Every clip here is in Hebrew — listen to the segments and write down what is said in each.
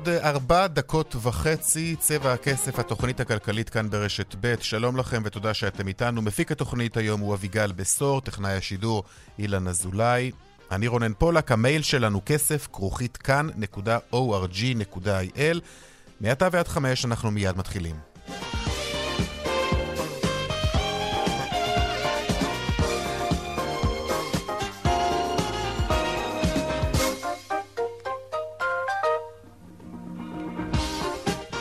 ארבע ועוד ארבע דקות וחצי, צבע הכסף, התוכנית הכלכלית כאן ברשת ב'. שלום לכם ותודה שאתם איתנו. מפיק התוכנית היום הוא אביגל בשור, טכנאי השידור אילן אזולאי. אני רונן פולק, המייל שלנו כסף, כרוכית כאן.org.il. מעתה ועד חמש אנחנו מיד מתחילים.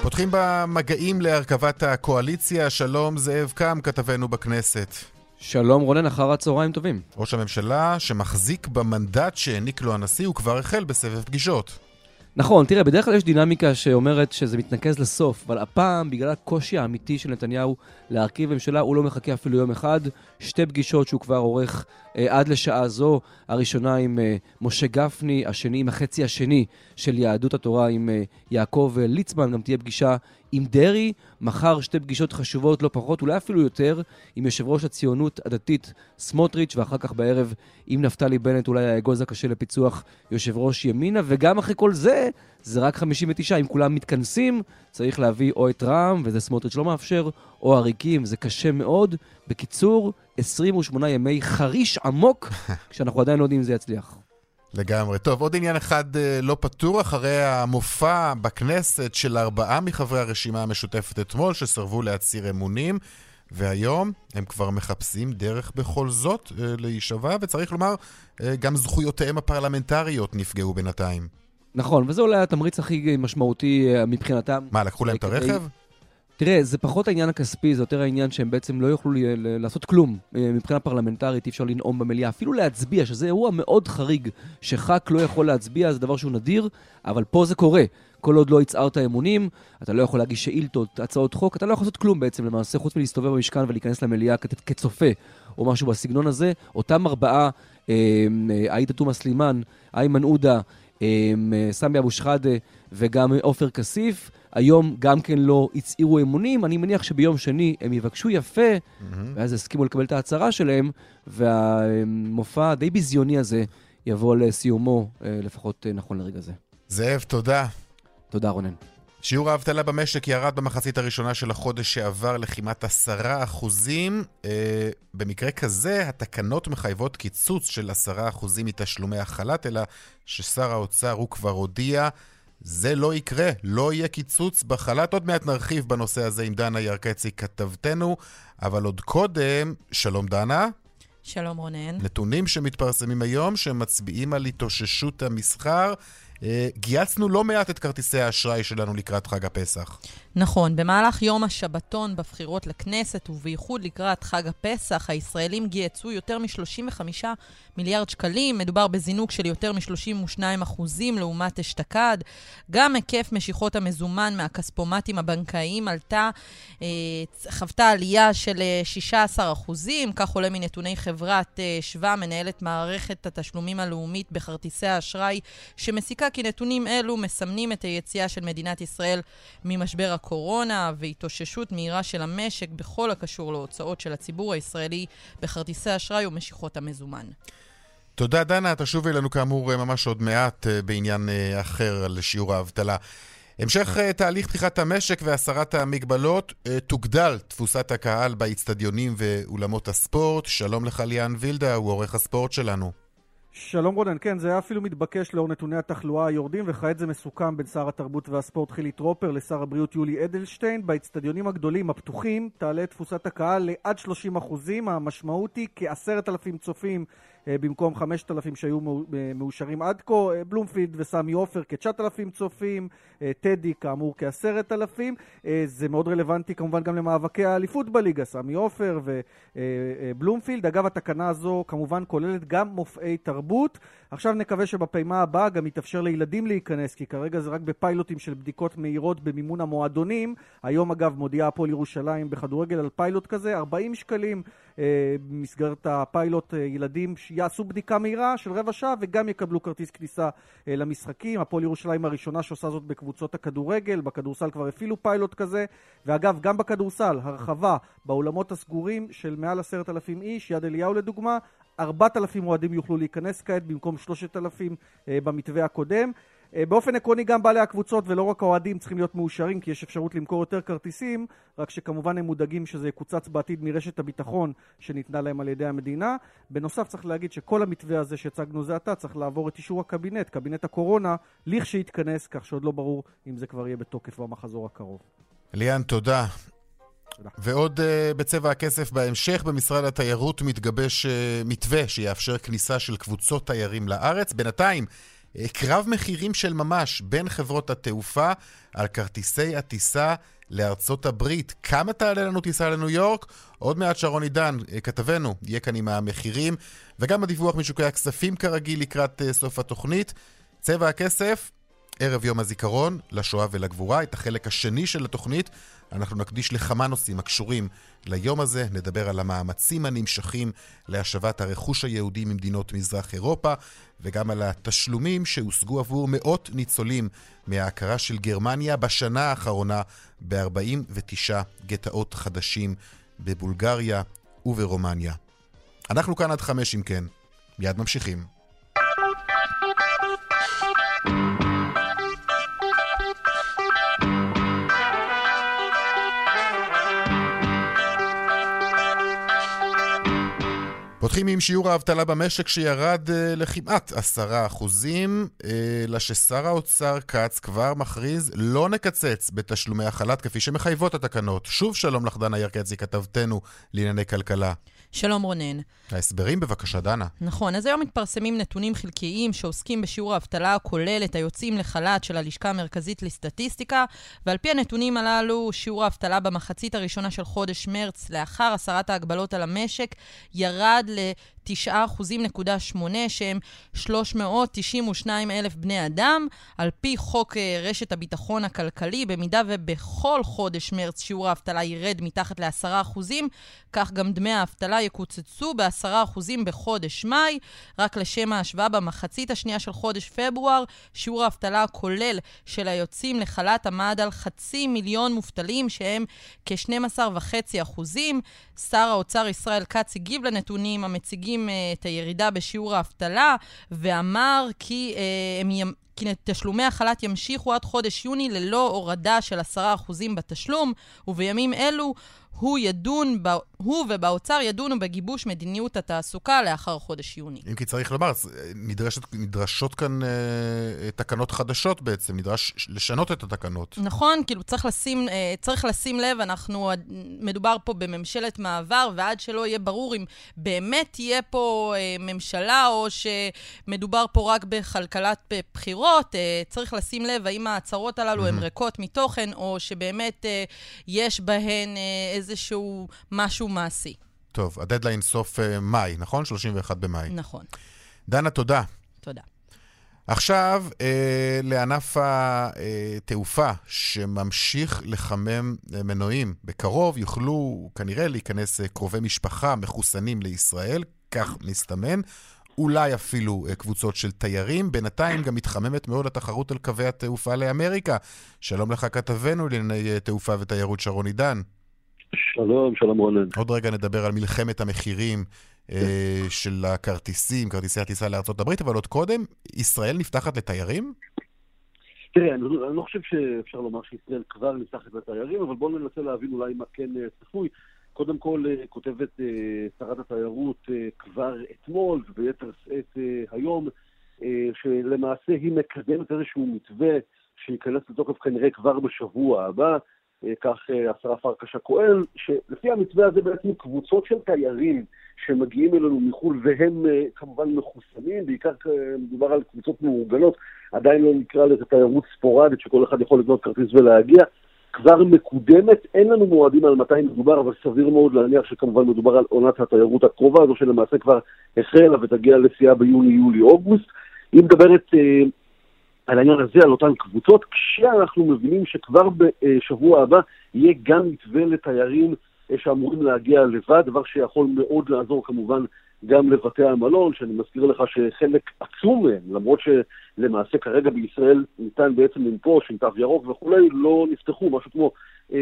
פותחים במגעים להרכבת הקואליציה. שלום זאב קם, כתבנו בכנסת. שלום רונן, אחר הצהריים טובים. ראש הממשלה, שמחזיק במנדט שהעניק לו הנשיא, הוא כבר החל בסבב פגישות. נכון, תראה, בדרך כלל יש דינמיקה שאומרת שזה מתנקז לסוף, אבל הפעם, בגלל הקושי האמיתי של נתניהו להרכיב ממשלה, הוא לא מחכה אפילו יום אחד. שתי פגישות שהוא כבר עורך אה, עד לשעה זו, הראשונה עם אה, משה גפני, השני עם החצי השני של יהדות התורה עם אה, יעקב אה, ליצמן, גם תהיה פגישה עם דרעי. מחר שתי פגישות חשובות לא פחות, אולי אפילו יותר, עם יושב ראש הציונות הדתית סמוטריץ', ואחר כך בערב עם נפתלי בנט, אולי האגוז הקשה לפיצוח יושב ראש ימינה, וגם אחרי כל זה, זה רק 59. אם כולם מתכנסים, צריך להביא או את רע"מ, וזה סמוטריץ' לא מאפשר, או עריקים, זה קשה מאוד. בקיצור, 28 ימי חריש עמוק, כשאנחנו עדיין לא יודעים אם זה יצליח. לגמרי. טוב, עוד עניין אחד אה, לא פתור, אחרי המופע בכנסת של ארבעה מחברי הרשימה המשותפת אתמול, שסרבו להצהיר אמונים, והיום הם כבר מחפשים דרך בכל זאת אה, להישבע, וצריך לומר, אה, גם זכויותיהם הפרלמנטריות נפגעו בינתיים. נכון, וזה אולי התמריץ הכי משמעותי מבחינתם. מה, לקחו להם את הרכב? תראה, זה פחות העניין הכספי, זה יותר העניין שהם בעצם לא יוכלו לעשות כלום. אה, מבחינה פרלמנטרית אי אפשר לנאום במליאה, אפילו להצביע, שזה אירוע מאוד חריג, שח"כ לא יכול להצביע, זה דבר שהוא נדיר, אבל פה זה קורה. כל עוד לא הצהרת אמונים, אתה לא יכול להגיש שאילתות, הצעות חוק, אתה לא יכול לעשות כלום בעצם למעשה, חוץ מלהסתובב במשכן ולהיכנס למליאה כצופה, או משהו בסגנון הזה. אותם ארבעה, אה, אה, עאידה תומא סלימאן, איימן עודה, אה, אה, סמי אבו שחאדה וגם עופר כסיף, היום גם כן לא הצהירו אמונים, אני מניח שביום שני הם יבקשו יפה, מהמם. ואז יסכימו לקבל את ההצהרה שלהם, והמופע הדי ביזיוני הזה יבוא לסיומו, אה, לפחות אה, נכון לרגע זה. זאב, תודה. תודה, רונן. שיעור האבטלה במשק ירד במחצית הראשונה של החודש שעבר לכמעט עשרה אחוזים. אה, במקרה כזה, התקנות מחייבות קיצוץ של עשרה אחוזים מתשלומי החל"ת, אלא ששר האוצר הוא כבר הודיע, זה לא יקרה, לא יהיה קיצוץ בחל"ת. עוד מעט נרחיב בנושא הזה עם דנה ירקצי כתבתנו, אבל עוד קודם, שלום דנה. שלום רונן. נתונים שמתפרסמים היום שמצביעים על התאוששות המסחר. אה, גייסנו לא מעט את כרטיסי האשראי שלנו לקראת חג הפסח. נכון, במהלך יום השבתון בבחירות לכנסת, ובייחוד לקראת חג הפסח, הישראלים גייסו יותר מ-35 מיליארד שקלים. מדובר בזינוק של יותר מ-32 אחוזים לעומת אשתקד. גם היקף משיכות המזומן מהכספומטים הבנקאיים עלתה, אה, חוותה עלייה של אה, 16 אחוזים, כך עולה מנתוני חברת אה, שווה, מנהלת מערכת התשלומים הלאומית בכרטיסי האשראי, שמסיקה כי נתונים אלו מסמנים את היציאה של מדינת ישראל ממשבר הקורונה והתאוששות מהירה של המשק בכל הקשור להוצאות של הציבור הישראלי בכרטיסי אשראי ומשיכות המזומן. תודה, דנה. תשובי אלינו כאמור ממש עוד מעט אה, בעניין אה, אחר על שיעור האבטלה. המשך אה, תהליך פתיחת המשק והסרת המגבלות, אה, תוגדל תפוסת הקהל באיצטדיונים ואולמות הספורט. שלום לך ליאן וילדה, הוא עורך הספורט שלנו. שלום רונן, כן, זה היה אפילו מתבקש לאור נתוני התחלואה היורדים, וכעת זה מסוכם בין שר התרבות והספורט חילי טרופר לשר הבריאות יולי אדלשטיין. באצטדיונים הגדולים הפתוחים תעלה תפוסת הקהל לעד 30 אחוזים, המשמעות היא כעשרת אלפים צופים במקום 5,000 שהיו מאושרים עד כה, בלומפילד וסמי עופר כ-9,000 צופים, טדי כאמור כ-10,000. זה מאוד רלוונטי כמובן גם למאבקי האליפות בליגה, סמי עופר ובלומפילד. אגב, התקנה הזו כמובן כוללת גם מופעי תרבות. עכשיו נקווה שבפעימה הבאה גם יתאפשר לילדים להיכנס, כי כרגע זה רק בפיילוטים של בדיקות מהירות במימון המועדונים. היום אגב מודיעה הפועל ירושלים בכדורגל על פיילוט כזה, 40 שקלים אה, במסגרת הפיילוט אה, ילדים שיעשו בדיקה מהירה של רבע שעה וגם יקבלו כרטיס כניסה אה, למשחקים. הפועל ירושלים הראשונה שעושה זאת בקבוצות הכדורגל, בכדורסל כבר הפעילו פיילוט כזה, ואגב גם בכדורסל, הרחבה באולמות הסגורים של מעל עשרת אלפים איש, יד אליהו לדוגמה, 4,000 אוהדים יוכלו להיכנס כעת במקום 3,000 במתווה הקודם. אה, באופן עקרוני גם בעלי הקבוצות ולא רק האוהדים צריכים להיות מאושרים כי יש אפשרות למכור יותר כרטיסים, רק שכמובן הם מודאגים שזה יקוצץ בעתיד מרשת הביטחון שניתנה להם על ידי המדינה. בנוסף צריך להגיד שכל המתווה הזה שהצגנו זה עתה צריך לעבור את אישור הקבינט, קבינט הקורונה, לכשיתכנס, כך שעוד לא ברור אם זה כבר יהיה בתוקף במחזור הקרוב. ליאן, תודה. ועוד uh, בצבע הכסף בהמשך, במשרד התיירות מתגבש uh, מתווה שיאפשר כניסה של קבוצות תיירים לארץ. בינתיים, קרב מחירים של ממש בין חברות התעופה על כרטיסי הטיסה לארצות הברית. כמה תעלה לנו טיסה לניו יורק? עוד מעט שרון עידן, אה, כתבנו, יהיה כאן עם המחירים, וגם הדיווח משוקי הכספים כרגיל לקראת אה, סוף התוכנית. צבע הכסף, ערב יום הזיכרון לשואה ולגבורה, את החלק השני של התוכנית אנחנו נקדיש לכמה נושאים הקשורים ליום הזה, נדבר על המאמצים הנמשכים להשבת הרכוש היהודי ממדינות מזרח אירופה, וגם על התשלומים שהושגו עבור מאות ניצולים מההכרה של גרמניה בשנה האחרונה ב-49 גטאות חדשים בבולגריה וברומניה. אנחנו כאן עד חמש אם כן, מיד ממשיכים. פותחים עם שיעור האבטלה במשק שירד uh, לכמעט עשרה אחוזים, uh, אלא ששר האוצר כץ כבר מכריז לא נקצץ בתשלומי החל"ת כפי שמחייבות התקנות. שוב שלום לך, דנה ירקצי, כתבתנו לענייני כלכלה. שלום רונן. ההסברים בבקשה, דנה. נכון, אז היום מתפרסמים נתונים חלקיים שעוסקים בשיעור האבטלה הכולל את היוצאים לחל"ת של הלשכה המרכזית לסטטיסטיקה, ועל פי הנתונים הללו, שיעור האבטלה במחצית הראשונה של חודש מרץ, לאחר הסרת ההגבלות על המשק, ירד 嘞。9.8, שהם 392 אלף בני אדם. על פי חוק אה, רשת הביטחון הכלכלי, במידה ובכל חודש מרץ שיעור האבטלה ירד מתחת ל-10%, כך גם דמי האבטלה יקוצצו ב-10% בחודש מאי. רק לשם ההשוואה, במחצית השנייה של חודש פברואר, שיעור האבטלה הכולל של היוצאים לחל"ת עמד על חצי מיליון מובטלים, שהם כ-12.5%. שר האוצר ישראל כץ הגיב לנתונים המציגים מציגים את הירידה בשיעור האבטלה, ואמר כי uh, הם... כי תשלומי החל"ת ימשיכו עד חודש יוני ללא הורדה של 10% בתשלום, ובימים אלו הוא ידון, הוא ובאוצר ידונו בגיבוש מדיניות התעסוקה לאחר חודש יוני. אם כי צריך לומר, נדרשת, נדרשות כאן אה, תקנות חדשות בעצם, נדרש לשנות את התקנות. נכון, כאילו צריך לשים, אה, צריך לשים לב, אנחנו, מדובר פה בממשלת מעבר, ועד שלא יהיה ברור אם באמת תהיה פה אה, ממשלה, או שמדובר פה רק בכלכלת בחירות, אה, צריך לשים לב האם ההצהרות הללו הן ריקות מתוכן, או שבאמת אה, יש בהן אה. איזשהו משהו מעשי. טוב, הדדליין סוף מאי, נכון? 31 במאי. נכון. דנה, תודה. תודה. עכשיו, אה, לענף התעופה, שממשיך לחמם מנועים. בקרוב יוכלו כנראה להיכנס קרובי משפחה מחוסנים לישראל, כך מסתמן. אולי אפילו אה, קבוצות של תיירים. בינתיים גם מתחממת מאוד התחרות על קווי התעופה לאמריקה. שלום לך, כתבנו לענייני תעופה ותיירות שרון עידן. שלום, שלום רונן. עוד רגע נדבר על מלחמת המחירים אה, של הכרטיסים, כרטיסי הטיסה לארה"ב, אבל עוד קודם, ישראל נפתחת לתיירים? תראה, אני, אני לא חושב שאפשר לומר שישראל כבר נפתחת לתיירים, אבל בואו ננסה להבין אולי מה כן אה, צפוי. קודם כל, אה, כותבת שרת התיירות כבר אתמול, וביתר שאת היום, שלמעשה היא מקדמת איזשהו מתווה שייכנס לתוקף כנראה כבר בשבוע הבא. כך השרה פרקש הכהן, שלפי המתווה הזה בעצם קבוצות של תיירים שמגיעים אלינו מחו"ל והם אה, כמובן מחוסנים, בעיקר אה, מדובר על קבוצות מאורגנות, עדיין לא נקרא לזה תיירות ספורדית שכל אחד יכול לקנות כרטיס ולהגיע. כבר מקודמת, אין לנו מועדים על מתי מדובר, אבל סביר מאוד להניח שכמובן מדובר על עונת התיירות הקרובה, הזו שלמעשה כבר החלה ותגיע לשיאה ביוני, יולי, אוגוסט. היא מדברת אה, על העניין הזה, על אותן קבוצות, כשאנחנו מבינים שכבר בשבוע הבא יהיה גם מתווה לתיירים אה, שאמורים להגיע לבד, דבר שיכול מאוד לעזור כמובן גם לבתי המלון, שאני מזכיר לך שחלק עצום מהם, למרות שלמעשה כרגע בישראל ניתן בעצם לנפוש עם תו ירוק וכולי, לא נפתחו, משהו כמו אה,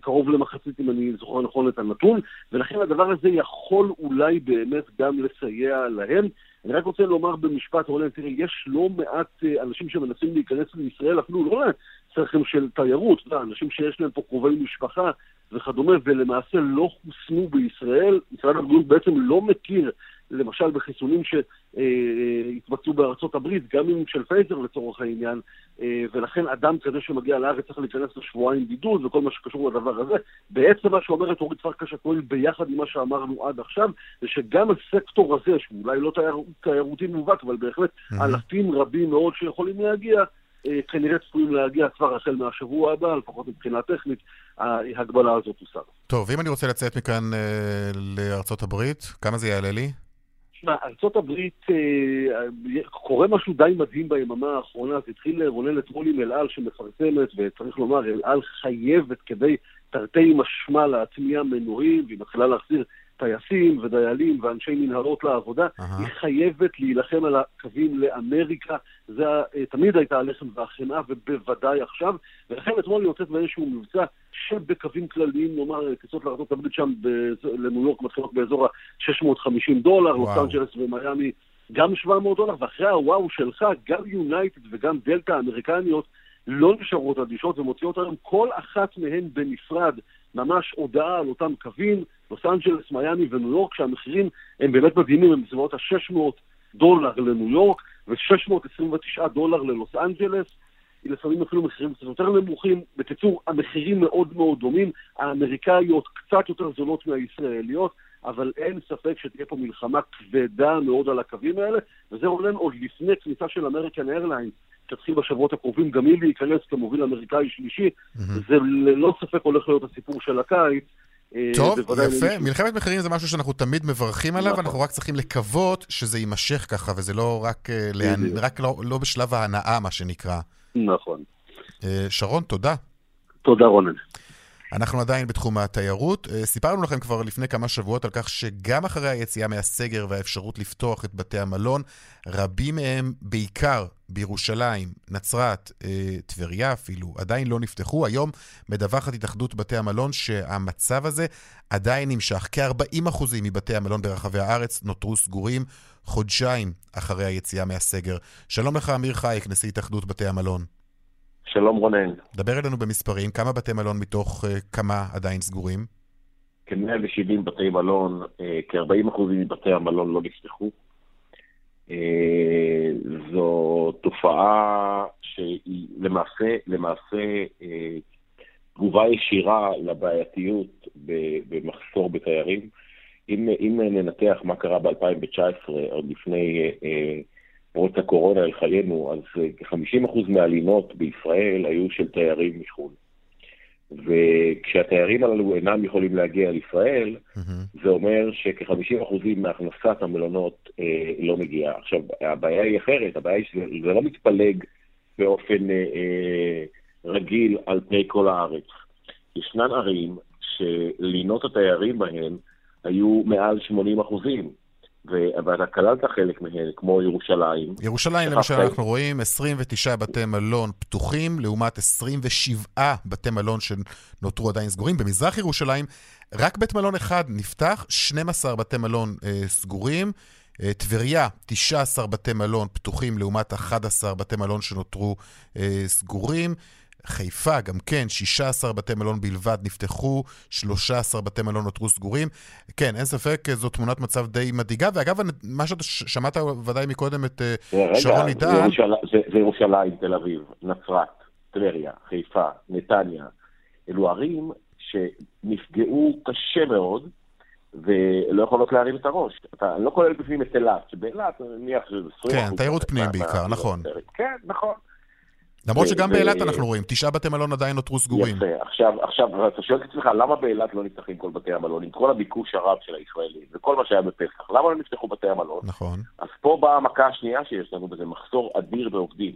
קרוב למחצית, אם אני זוכר נכון את הנתון, ולכן הדבר הזה יכול אולי באמת גם לסייע להם. אני רק רוצה לומר במשפט, רולן, תראה, יש לא מעט אה, אנשים שמנסים להיכנס לישראל, אפילו לא לצרכים של תיירות, אתה אנשים שיש להם פה קרובי משפחה וכדומה, ולמעשה לא חוסנו בישראל. משרד הבריאות בעצם לא מכיר, למשל בחיסונים שהתבצעו בארצות הברית, גם אם של פייזר לצורך העניין, אה, ולכן אדם כזה שמגיע לארץ צריך להיכנס לשבועיים בידוד וכל מה שקשור לדבר הזה. בעצם מה שאומרת אורית פרקש הכהן ביחד עם מה שאמרנו עד עכשיו, זה שגם הסקטור הזה, שאולי לא תייר, תיירותי מובהק, אבל בהחלט. אלפים רבים מאוד שיכולים להגיע, אה, כנראה צפויים להגיע כבר החל מהשבוע הבא, לפחות מבחינה טכנית, ההגבלה הזאת תוסר. טוב, ואם אני רוצה לצאת מכאן אה, לארצות הברית, כמה זה יעלה לי? תשמע, ארצות הברית, אה, קורה משהו די מדהים ביממה האחרונה, זה התחיל רונן אתמול עם אל על שמפרסמת, וצריך לומר, אל על חייבת כדי תרתי משמע להטמיע מנועים, והיא מתחילה להחזיר טייסים ודיילים ואנשי מנהרות לעבודה, אהה. היא חייבת להילחם על הקווים לאמריקה, זה אה, תמיד הייתה הלחם והחמאה, ובוודאי עכשיו, ולכן אתמול היא יוצאת באיזשהו מבצע שבקווים כלליים, נאמר, טיסות לארה"ב שם לניו יורק מתחילות באזור ה-650 דולר, לוס. אנג'לס ומיאמי גם 700 דולר, ואחרי הוואו שלך, גם יונייטד וגם דלתא האמריקניות לא נשארות אדישות ומוציאות היום כל אחת מהן בנפרד ממש הודעה על אותם קווים, לוס אנג'לס, מיאמי וניו יורק, שהמחירים הם באמת מדהימים, הם בסביבות ה-600 דולר לניו יורק ו-629 דולר ללוס אנג'לס. לפעמים אפילו מחירים קצת יותר נמוכים. בקיצור, המחירים מאוד מאוד דומים. האמריקאיות קצת יותר זולות מהישראליות, אבל אין ספק שתהיה פה מלחמה כבדה מאוד על הקווים האלה, וזה עולה עוד לפני כניסה של אמריקן איירליינס, שתתחיל בשבועות הקרובים גם היא להיכנס כמוביל אמריקאי שלישי, זה ללא ספק הולך להיות הסיפור של הקיץ. אה, טוב, יפה. למישהו- מלחמת מחירים זה משהו שאנחנו תמיד מברכים עליו, נכון. אנחנו רק צריכים לקוות שזה יימשך ככה, וזה לא רק, אה, להנ-. רק לא, לא בשלב ההנאה, מה שנקרא. נכון. אה, שרון, תודה. תודה רונן. אנחנו עדיין בתחום התיירות. אה, סיפרנו לכם כבר לפני כמה שבועות על כך שגם אחרי היציאה מהסגר והאפשרות לפתוח את בתי המלון, רבים מהם, בעיקר בירושלים, נצרת, אה, טבריה אפילו, עדיין לא נפתחו. היום מדווחת התאחדות בתי המלון שהמצב הזה עדיין נמשך. כ-40% מבתי המלון ברחבי הארץ נותרו סגורים חודשיים אחרי היציאה מהסגר. שלום לך, אמיר חייק, נשיא התאחדות בתי המלון. שלום רונן, דבר אלינו במספרים, כמה בתי מלון מתוך uh, כמה עדיין סגורים? כ-170 בתי מלון, אה, כ-40% מבתי המלון לא נפתחו. אה, זו תופעה שהיא למעשה, למעשה אה, תגובה ישירה לבעייתיות במחסור בתיירים. אם, אם ננתח מה קרה ב-2019, עוד לפני אה, אה, פרוץ הקורונה אל חיינו, אז אה, כ-50% מהלינות בישראל היו של תיירים מחו"ל. וכשהתיירים הללו אינם יכולים להגיע לישראל, מהמם. זה אומר שכ-50% מהכנסת המלונות אה, לא מגיעה. עכשיו, הבעיה היא אחרת, הבעיה היא שזה זה לא מתפלג באופן אה, אה, רגיל על פני כל הארץ. ישנן ערים שלינות התיירים בהן היו מעל 80 אחוזים, ואתה כללת חלק מהן, כמו ירושלים, ירושלים, למשל, חיים. אנחנו רואים 29 בתי מלון פתוחים, לעומת 27 בתי מלון שנותרו עדיין סגורים. במזרח ירושלים, רק בית מלון אחד נפתח, 12 בתי מלון אה, סגורים. אה, טבריה, 19 בתי מלון פתוחים, לעומת 11 בתי מלון שנותרו אה, סגורים. חיפה, גם כן, 16 בתי מלון בלבד נפתחו, 13 בתי מלון נותרו סגורים. כן, אין ספק, זו תמונת מצב די מדאיגה. ואגב, מה שאתה שמעת ודאי מקודם את אה, רגע, שרון עידן. ירושלים, זה, זה ירושלים, תל אביב, נצרת, טבריה, חיפה, נתניה. אלו ערים שנפגעו קשה מאוד, ולא יכולות להרים את הראש. אתה, לא כולל בפנים את אילת, שבאילת, אני מניח שזה 20 כן, תיירות פנים בעיקר, נכון. כן, נכון. למרות שגם באילת אנחנו רואים, תשעה בתי מלון עדיין נותרו סגורים. יפה. עכשיו, עכשיו, אתה שואל את עצמך, למה באילת לא נפתחים כל בתי המלון, עם כל הביקוש הרב של הישראלים, וכל מה שהיה בפסח, למה לא נפתחו בתי המלון? נכון. אז פה באה המכה השנייה שיש לנו, וזה מחסור אדיר בעובדים.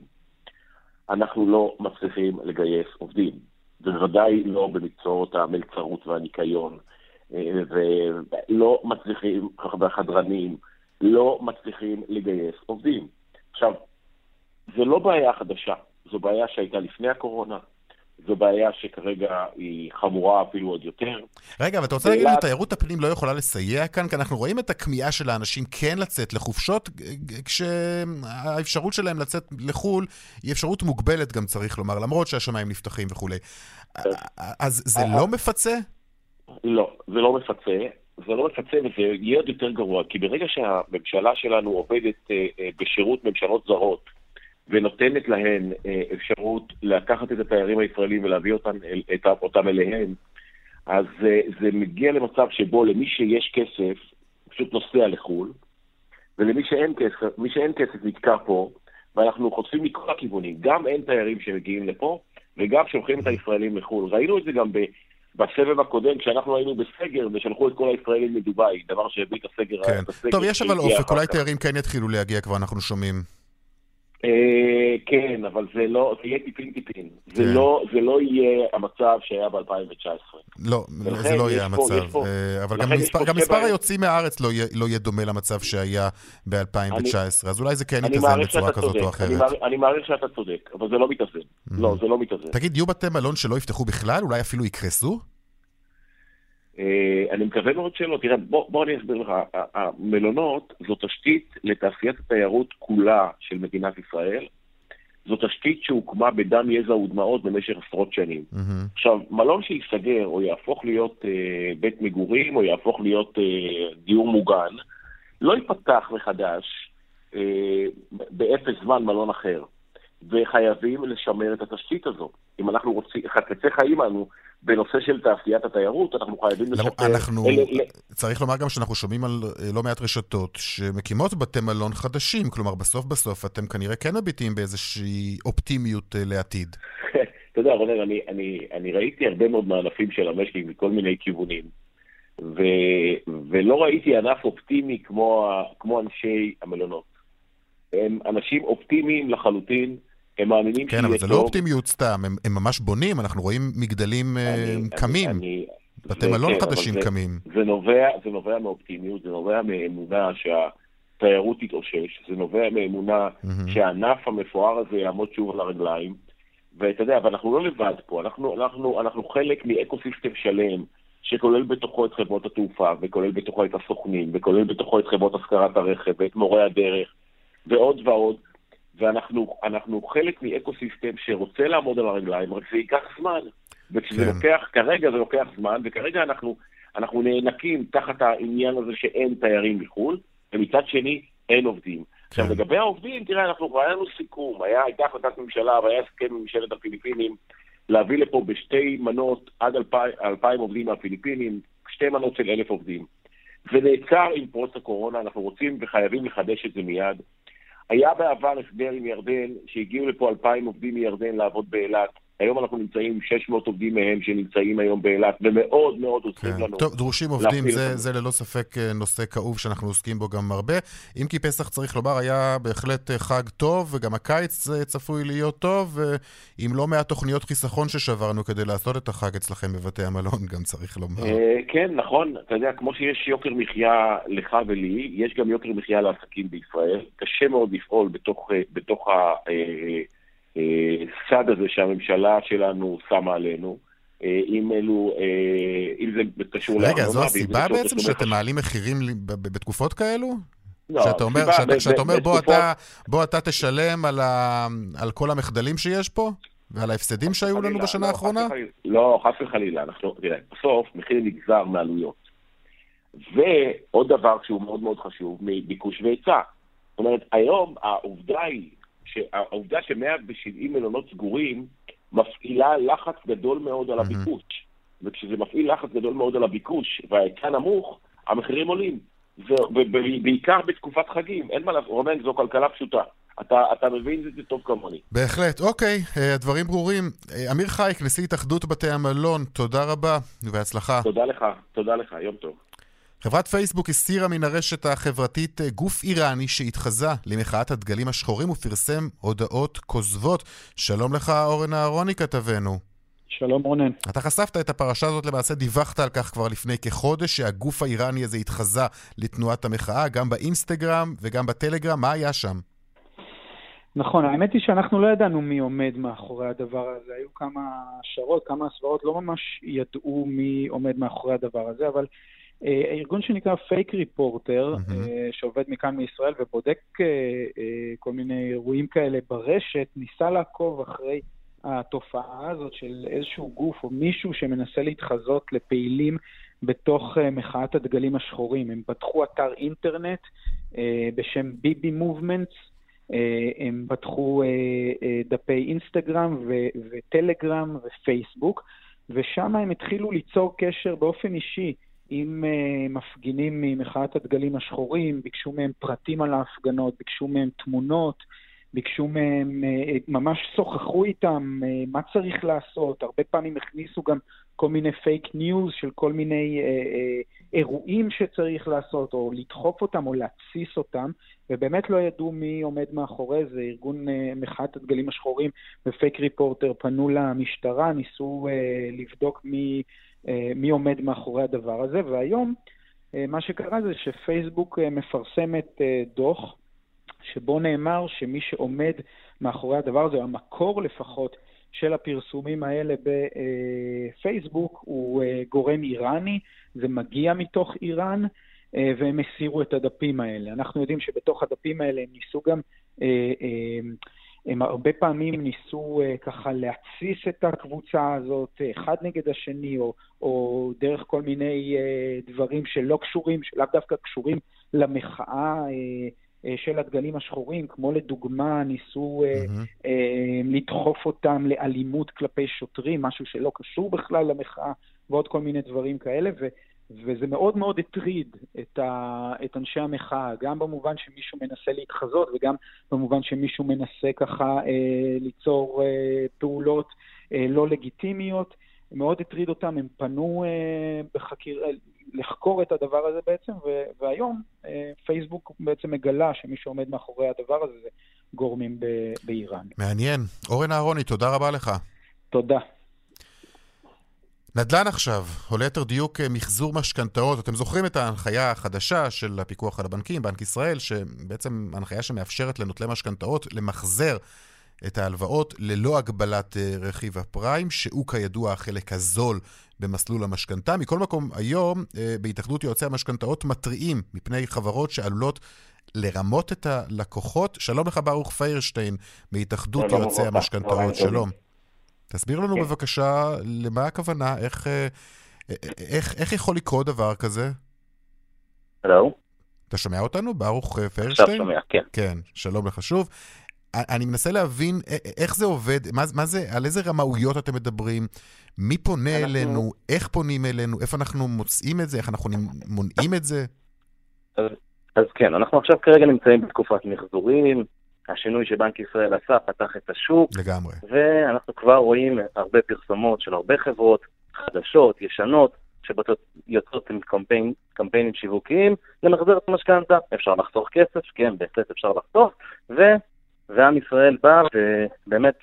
אנחנו לא מצליחים לגייס עובדים. בוודאי לא במקצועות המלצרות והניקיון, אה, ולא מצליחים, בחדרנים, לא מצליחים לגייס עובדים. עכשיו, זו לא בעיה חדשה, זו בעיה שהייתה לפני הקורונה, זו בעיה שכרגע היא חמורה אפילו עוד יותר. רגע, אבל אתה רוצה להגיד לי, תיירות הפנים לא יכולה לסייע כאן? כי אנחנו רואים את הכמיהה של האנשים כן לצאת לחופשות, כשהאפשרות שלהם לצאת לחו"ל היא אפשרות מוגבלת גם צריך לומר, למרות שהשמיים נפתחים וכולי. אז זה לא מפצה? לא, זה לא מפצה. זה לא מפצה וזה יהיה עוד יותר גרוע, כי ברגע שהממשלה שלנו עובדת אה, אה, בשירות ממשלות זרות ונותנת להן אה, אפשרות לקחת את התיירים הישראלים ולהביא אותם, את, אותם אליהם, אז אה, זה מגיע למצב שבו למי שיש כסף, פשוט נוסע לחו"ל, ולמי שאין כסף, מי שאין כסף נתקע פה, ואנחנו חוטפים מכל הכיוונים. גם אין תיירים שמגיעים לפה, וגם שולחים את הישראלים לחו"ל. ראינו את זה גם ב... בסבב הקודם, כשאנחנו היינו בסגר ושלחו את כל הישראלים מדובאי, דבר שהביא את הסגר. כן. הסגר טוב, יש אבל אופק, אולי. תיירים כן יתחילו להגיע כבר, אנחנו שומעים. אה, כן, אבל זה לא, זה יהיה טיפין טיפין. זה כן. לא, זה לא יהיה המצב שהיה ב-2019. לא, זה לא יהיה המצב. פה- אה, אבל גם מספר- היוצאים מהארץ לא יהיה- לא יהיה דומה למצב שהיה ב-2019, אז אולי זה כן יתאזן בצורה כזאת או אחרת. אני מעריך שאתה צודק, אבל זה לא מתאזן. לא, זה לא מתאזן. תגיד, יהיו בתי מלון שלא יפתחו בכלל? אולי אפילו יקרסו? אה, אני מקווה מאוד שלא. תראה, בוא, בוא אני אסביר לך. המלונות זו תשתית לתעשיית התיירות כולה של מדינת ישראל. זו תשתית שהוקמה בדם, יזע ודמעות במשך עשרות שנים. מהמם. עכשיו, מלון שייסגר או יהפוך להיות אה, בית מגורים או יהפוך להיות אה, דיור מוגן, לא ייפתח מחדש אה, באפס זמן מלון אחר. וחייבים לשמר את התשתית הזו. אם אנחנו רוצים, חפצי חיים אנו בנושא של תעשיית התיירות, אנחנו חייבים לשפר... אנחנו, אלה- אלה- צריך לומר גם שאנחנו שומעים על אה, לא מעט רשתות שמקימות בתי מלון חדשים, כלומר בסוף בסוף אתם כנראה כן מביטים באיזושהי אופטימיות אה, לעתיד. אתה יודע, רונן, אני, אני, אני ראיתי הרבה מאוד מענפים של המשק מכל מיני כיוונים, ו, ולא ראיתי ענף אופטימי כמו, כמו אנשי המלונות. הם אנשים אופטימיים לחלוטין, הם מאמינים כן, אבל שיהיה זה טוב. לא אופטימיות סתם, הם, הם ממש בונים, אנחנו רואים מגדלים אה, אני- קמים, אני- בתי זה- מלון כן, אבל חדשים זה- קמים. זה נובע, זה נובע מאופטימיות, זה נובע מאמונה שהתיירות תתאושש, זה נובע מאמונה מהמם. שהענף המפואר הזה יעמוד שוב על הרגליים. ואתה יודע, ואנחנו לא לבד פה, אנחנו, אנחנו, אנחנו חלק מאקו-סיסטם שלם, שכולל בתוכו את חברות התעופה, וכולל בתוכו את הסוכנים, וכולל בתוכו את חברות השכרת הרכב, ואת מורי הדרך, ועוד ועוד. ואנחנו אנחנו חלק מאקו-סיסטם שרוצה לעמוד על הרגליים, רק זה ייקח זמן. וכשזה כן. לוקח, כרגע זה לוקח זמן, וכרגע אנחנו, אנחנו נאנקים תחת העניין הזה שאין תיירים מחו"ל, ומצד שני, אין עובדים. עכשיו, כן. לגבי העובדים, תראה, אנחנו, היה לנו סיכום, היה, הייתה החלטת ממשלה והיה הסכם ממשלת הפיליפינים להביא לפה בשתי מנות עד אלפיים, אלפיים עובדים מהפיליפינים, שתי מנות של אלף עובדים. זה נעצר עם פרוץ הקורונה, אנחנו רוצים וחייבים לחדש את זה מיד. היה בעבר הסדר עם ירדן, שהגיעו לפה אלפיים עובדים מירדן לעבוד באילת. היום אנחנו נמצאים עם 600 עובדים מהם שנמצאים היום באילת, ומאוד מאוד עוזרים כן. לנו. טוב, דרושים עובדים, זה. זה ללא ספק אה, נושא כאוב שאנחנו עוסקים בו גם הרבה. אם כי פסח, צריך לומר, היה בהחלט אה, חג טוב, וגם הקיץ אה, צפוי להיות טוב, עם לא מעט תוכניות חיסכון ששברנו כדי לעשות את החג אצלכם בבתי המלון, גם צריך לומר. כן, נכון. אתה יודע, כמו שיש יוקר מחיה לך ולי, יש גם יוקר מחיה לעסקים בישראל. קשה מאוד לפעול בתוך, בתוך הסד הזה שהממשלה שלנו שמה עלינו. אה, אם אלו, אה, אם זה קשור רגע, לארנונה, זו ואם הסיבה בעצם שאתם. מעלים מחירים ב- ב- בתקופות כאלו? לא, שאתה אומר, הסיבה שאתה, ב- שאתה ב- אומר בוא, בתקופות- אתה, בוא אתה תשלם על, ה, על כל המחדלים שיש פה? ועל ההפסדים שהיו לנו חלילה, בשנה לא, האחרונה? לא, חס וחלילה. אנחנו, תראה, בסוף מחיר נגזר מעלויות. ועוד דבר שהוא מאוד מאוד חשוב, מביקוש והיצע. זאת אומרת, היום העובדה היא, העובדה ש-170 מלונות סגורים מפעילה לחץ גדול מאוד על. הביקוש. וכשזה מפעיל לחץ גדול מאוד על הביקוש וההיצע נמוך, המחירים עולים. ובעיקר בתקופת חגים, אין מה לעשות, רונן, זו כלכלה פשוטה. אתה, אתה מבין את זה טוב כמוני. בהחלט, אוקיי, אה, הדברים ברורים. אה, אמיר חייק, נשיא התאחדות בתי המלון, תודה רבה ובהצלחה. תודה לך, תודה לך, יום טוב. חברת פייסבוק הסירה מן הרשת החברתית אה, גוף איראני שהתחזה למחאת הדגלים השחורים ופרסם הודעות כוזבות. שלום לך, אורן אהרוני כתבנו. שלום רונן. אתה חשפת את הפרשה הזאת, למעשה דיווחת על כך כבר לפני כחודש, שהגוף האיראני הזה התחזה לתנועת המחאה, גם באינסטגרם וגם בטלגרם, מה היה שם? נכון, האמת היא שאנחנו לא ידענו מי עומד מאחורי הדבר הזה. היו כמה השערות, כמה הסברות, לא ממש ידעו מי עומד מאחורי הדבר הזה, אבל ארגון שנקרא פייק ריפורטר, mm-hmm. אה, שעובד מכאן מישראל ובודק אה, אה, כל מיני אירועים כאלה ברשת, ניסה לעקוב אחרי התופעה הזאת של איזשהו גוף או מישהו שמנסה להתחזות לפעילים בתוך מחאת הדגלים השחורים. הם פתחו אתר אינטרנט בשם ביבי מובמנטס, הם פתחו דפי אינסטגרם וטלגרם ופייסבוק, ושם הם התחילו ליצור קשר באופן אישי עם uh, מפגינים ממחאת הדגלים השחורים, ביקשו מהם פרטים על ההפגנות, ביקשו מהם תמונות, ביקשו מהם, אה, ממש שוחחו איתם אה, מה צריך לעשות, הרבה פעמים הכניסו גם כל מיני פייק ניוז של כל מיני אה, אירועים שצריך לעשות, או לדחוף אותם או להתסיס אותם, ובאמת לא ידעו מי עומד מאחורי זה. ארגון מחאת הדגלים השחורים ופייק ריפורטר פנו למשטרה, ניסו לבדוק מי, מי עומד מאחורי הדבר הזה, והיום מה שקרה זה שפייסבוק מפרסמת דוח שבו נאמר שמי שעומד מאחורי הדבר הזה, המקור לפחות של הפרסומים האלה בפייסבוק, הוא אה, גורם איראני, זה מגיע מתוך איראן, אה, והם הסירו את הדפים האלה. אנחנו יודעים שבתוך הדפים האלה הם ניסו גם... אה, הם הרבה פעמים ניסו uh, ככה להתסיס את הקבוצה הזאת אחד נגד השני, או, או דרך כל מיני uh, דברים שלא קשורים, שלאו דווקא קשורים למחאה uh, אה, של הדגלים השחורים, כמו לדוגמה ניסו mm-hmm. לדחוף אותם לאלימות כלפי שוטרים, משהו שלא קשור בכלל למחאה, ועוד כל מיני דברים כאלה, ו, וזה מאוד מאוד הטריד את, ה, את אנשי המחאה, גם במובן שמישהו מנסה להתחזות וגם במובן שמישהו מנסה ככה אה, ליצור אה, פעולות אה, לא לגיטימיות. מאוד הטריד אותם, הם פנו אה, בחקיר... לחקור את הדבר הזה בעצם, ו- והיום אה, פייסבוק בעצם מגלה שמי שעומד מאחורי הדבר הזה זה גורמים ב- באיראן. מעניין. אורן אהרוני, תודה רבה לך. תודה. נדל"ן עכשיו, או ליתר דיוק אה, מחזור משכנתאות. אתם זוכרים את ההנחיה החדשה של הפיקוח על הבנקים, בנק ישראל, שבעצם הנחיה שמאפשרת לנוטלי משכנתאות למחזר את ההלוואות ללא הגבלת אה, רכיב הפריים, שהוא כידוע החלק הזול במסלול המשכנתה. מכל מקום, היום אה, בהתאחדות יועצי המשכנתאות מתריעים מפני חברות שעלולות לרמות את הלקוחות. שלום לך, ברוך פיירשטיין, מהתאחדות יועצי המשכנתאות. שלום. תסביר לנו כן. בבקשה למה הכוונה, איך, אה, איך, איך יכול לקרות דבר כזה? הלו? אתה שומע אותנו, ברוך פיירשטיין? עכשיו שומע, כן. כן, שלום לך שוב. אני מנסה להבין איך זה עובד, מה, מה זה, על איזה רמאויות אתם מדברים, מי פונה אנחנו... אלינו, איך פונים אלינו, איפה אנחנו מוצאים את זה, איך אנחנו מונעים את זה? אז, אז כן, אנחנו עכשיו כרגע נמצאים בתקופת מחזורים, השינוי שבנק ישראל עשה פתח את השוק. לגמרי. ואנחנו כבר רואים הרבה פרסומות של הרבה חברות חדשות, ישנות, שיוצאות עם קמפיין, קמפיינים שיווקיים למחזר את המשכנתה. אפשר לחסוך כסף, כן, בהחלט אפשר לחסוך, ו... ועם ישראל בא ובאמת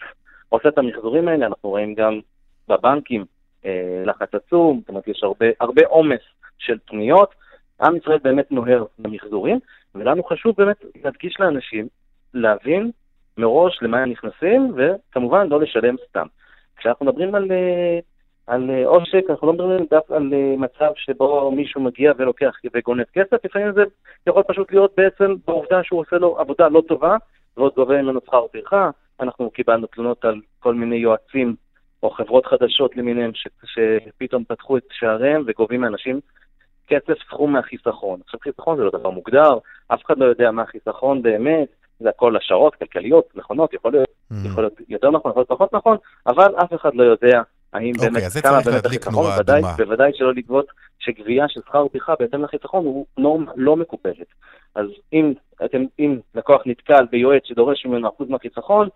עושה את המחזורים האלה, אנחנו רואים גם בבנקים אה, לחץ עצום, זאת אומרת יש הרבה, הרבה עומס של פניות, עם ישראל באמת נוהר במחזורים, ולנו חשוב באמת להדגיש לאנשים, להבין מראש למה הם נכנסים, וכמובן לא לשלם סתם. כשאנחנו מדברים על, אה, על אה, עושק, אנחנו לא מדברים דווקא על אה, מצב שבו מישהו מגיע ולוקח וגונב כסף, לפעמים זה יכול פשוט להיות בעצם בעובדה שהוא עושה לו עבודה לא טובה, ועוד גובה ממנו שכר טרחה. אנחנו קיבלנו תלונות על כל מיני יועצים או חברות חדשות למיניהם ש, שפתאום פתחו את שעריהם וגובים מאנשים כסף סכום מהחיסכון. עכשיו חיסכון זה לא דבר מוגדר, אף אחד לא יודע מה חיסכון באמת, זה הכל השערות כלכליות, נכונות, יכול להיות, mm. יכול להיות יותר נכון, יכול להיות פחות נכון, אבל אף אחד לא יודע האם אוקיי, באמת, כמה באמת החיסכון, בוודאי-. בוודאי שלא לגבות שגבייה של שכר טרחה בהתאם לחיסכון הוא נורמה לא מקובלת. אז אם אתם, אם לקוח נתקל ביועץ שדורש ממנו אחוז מהחיסכון,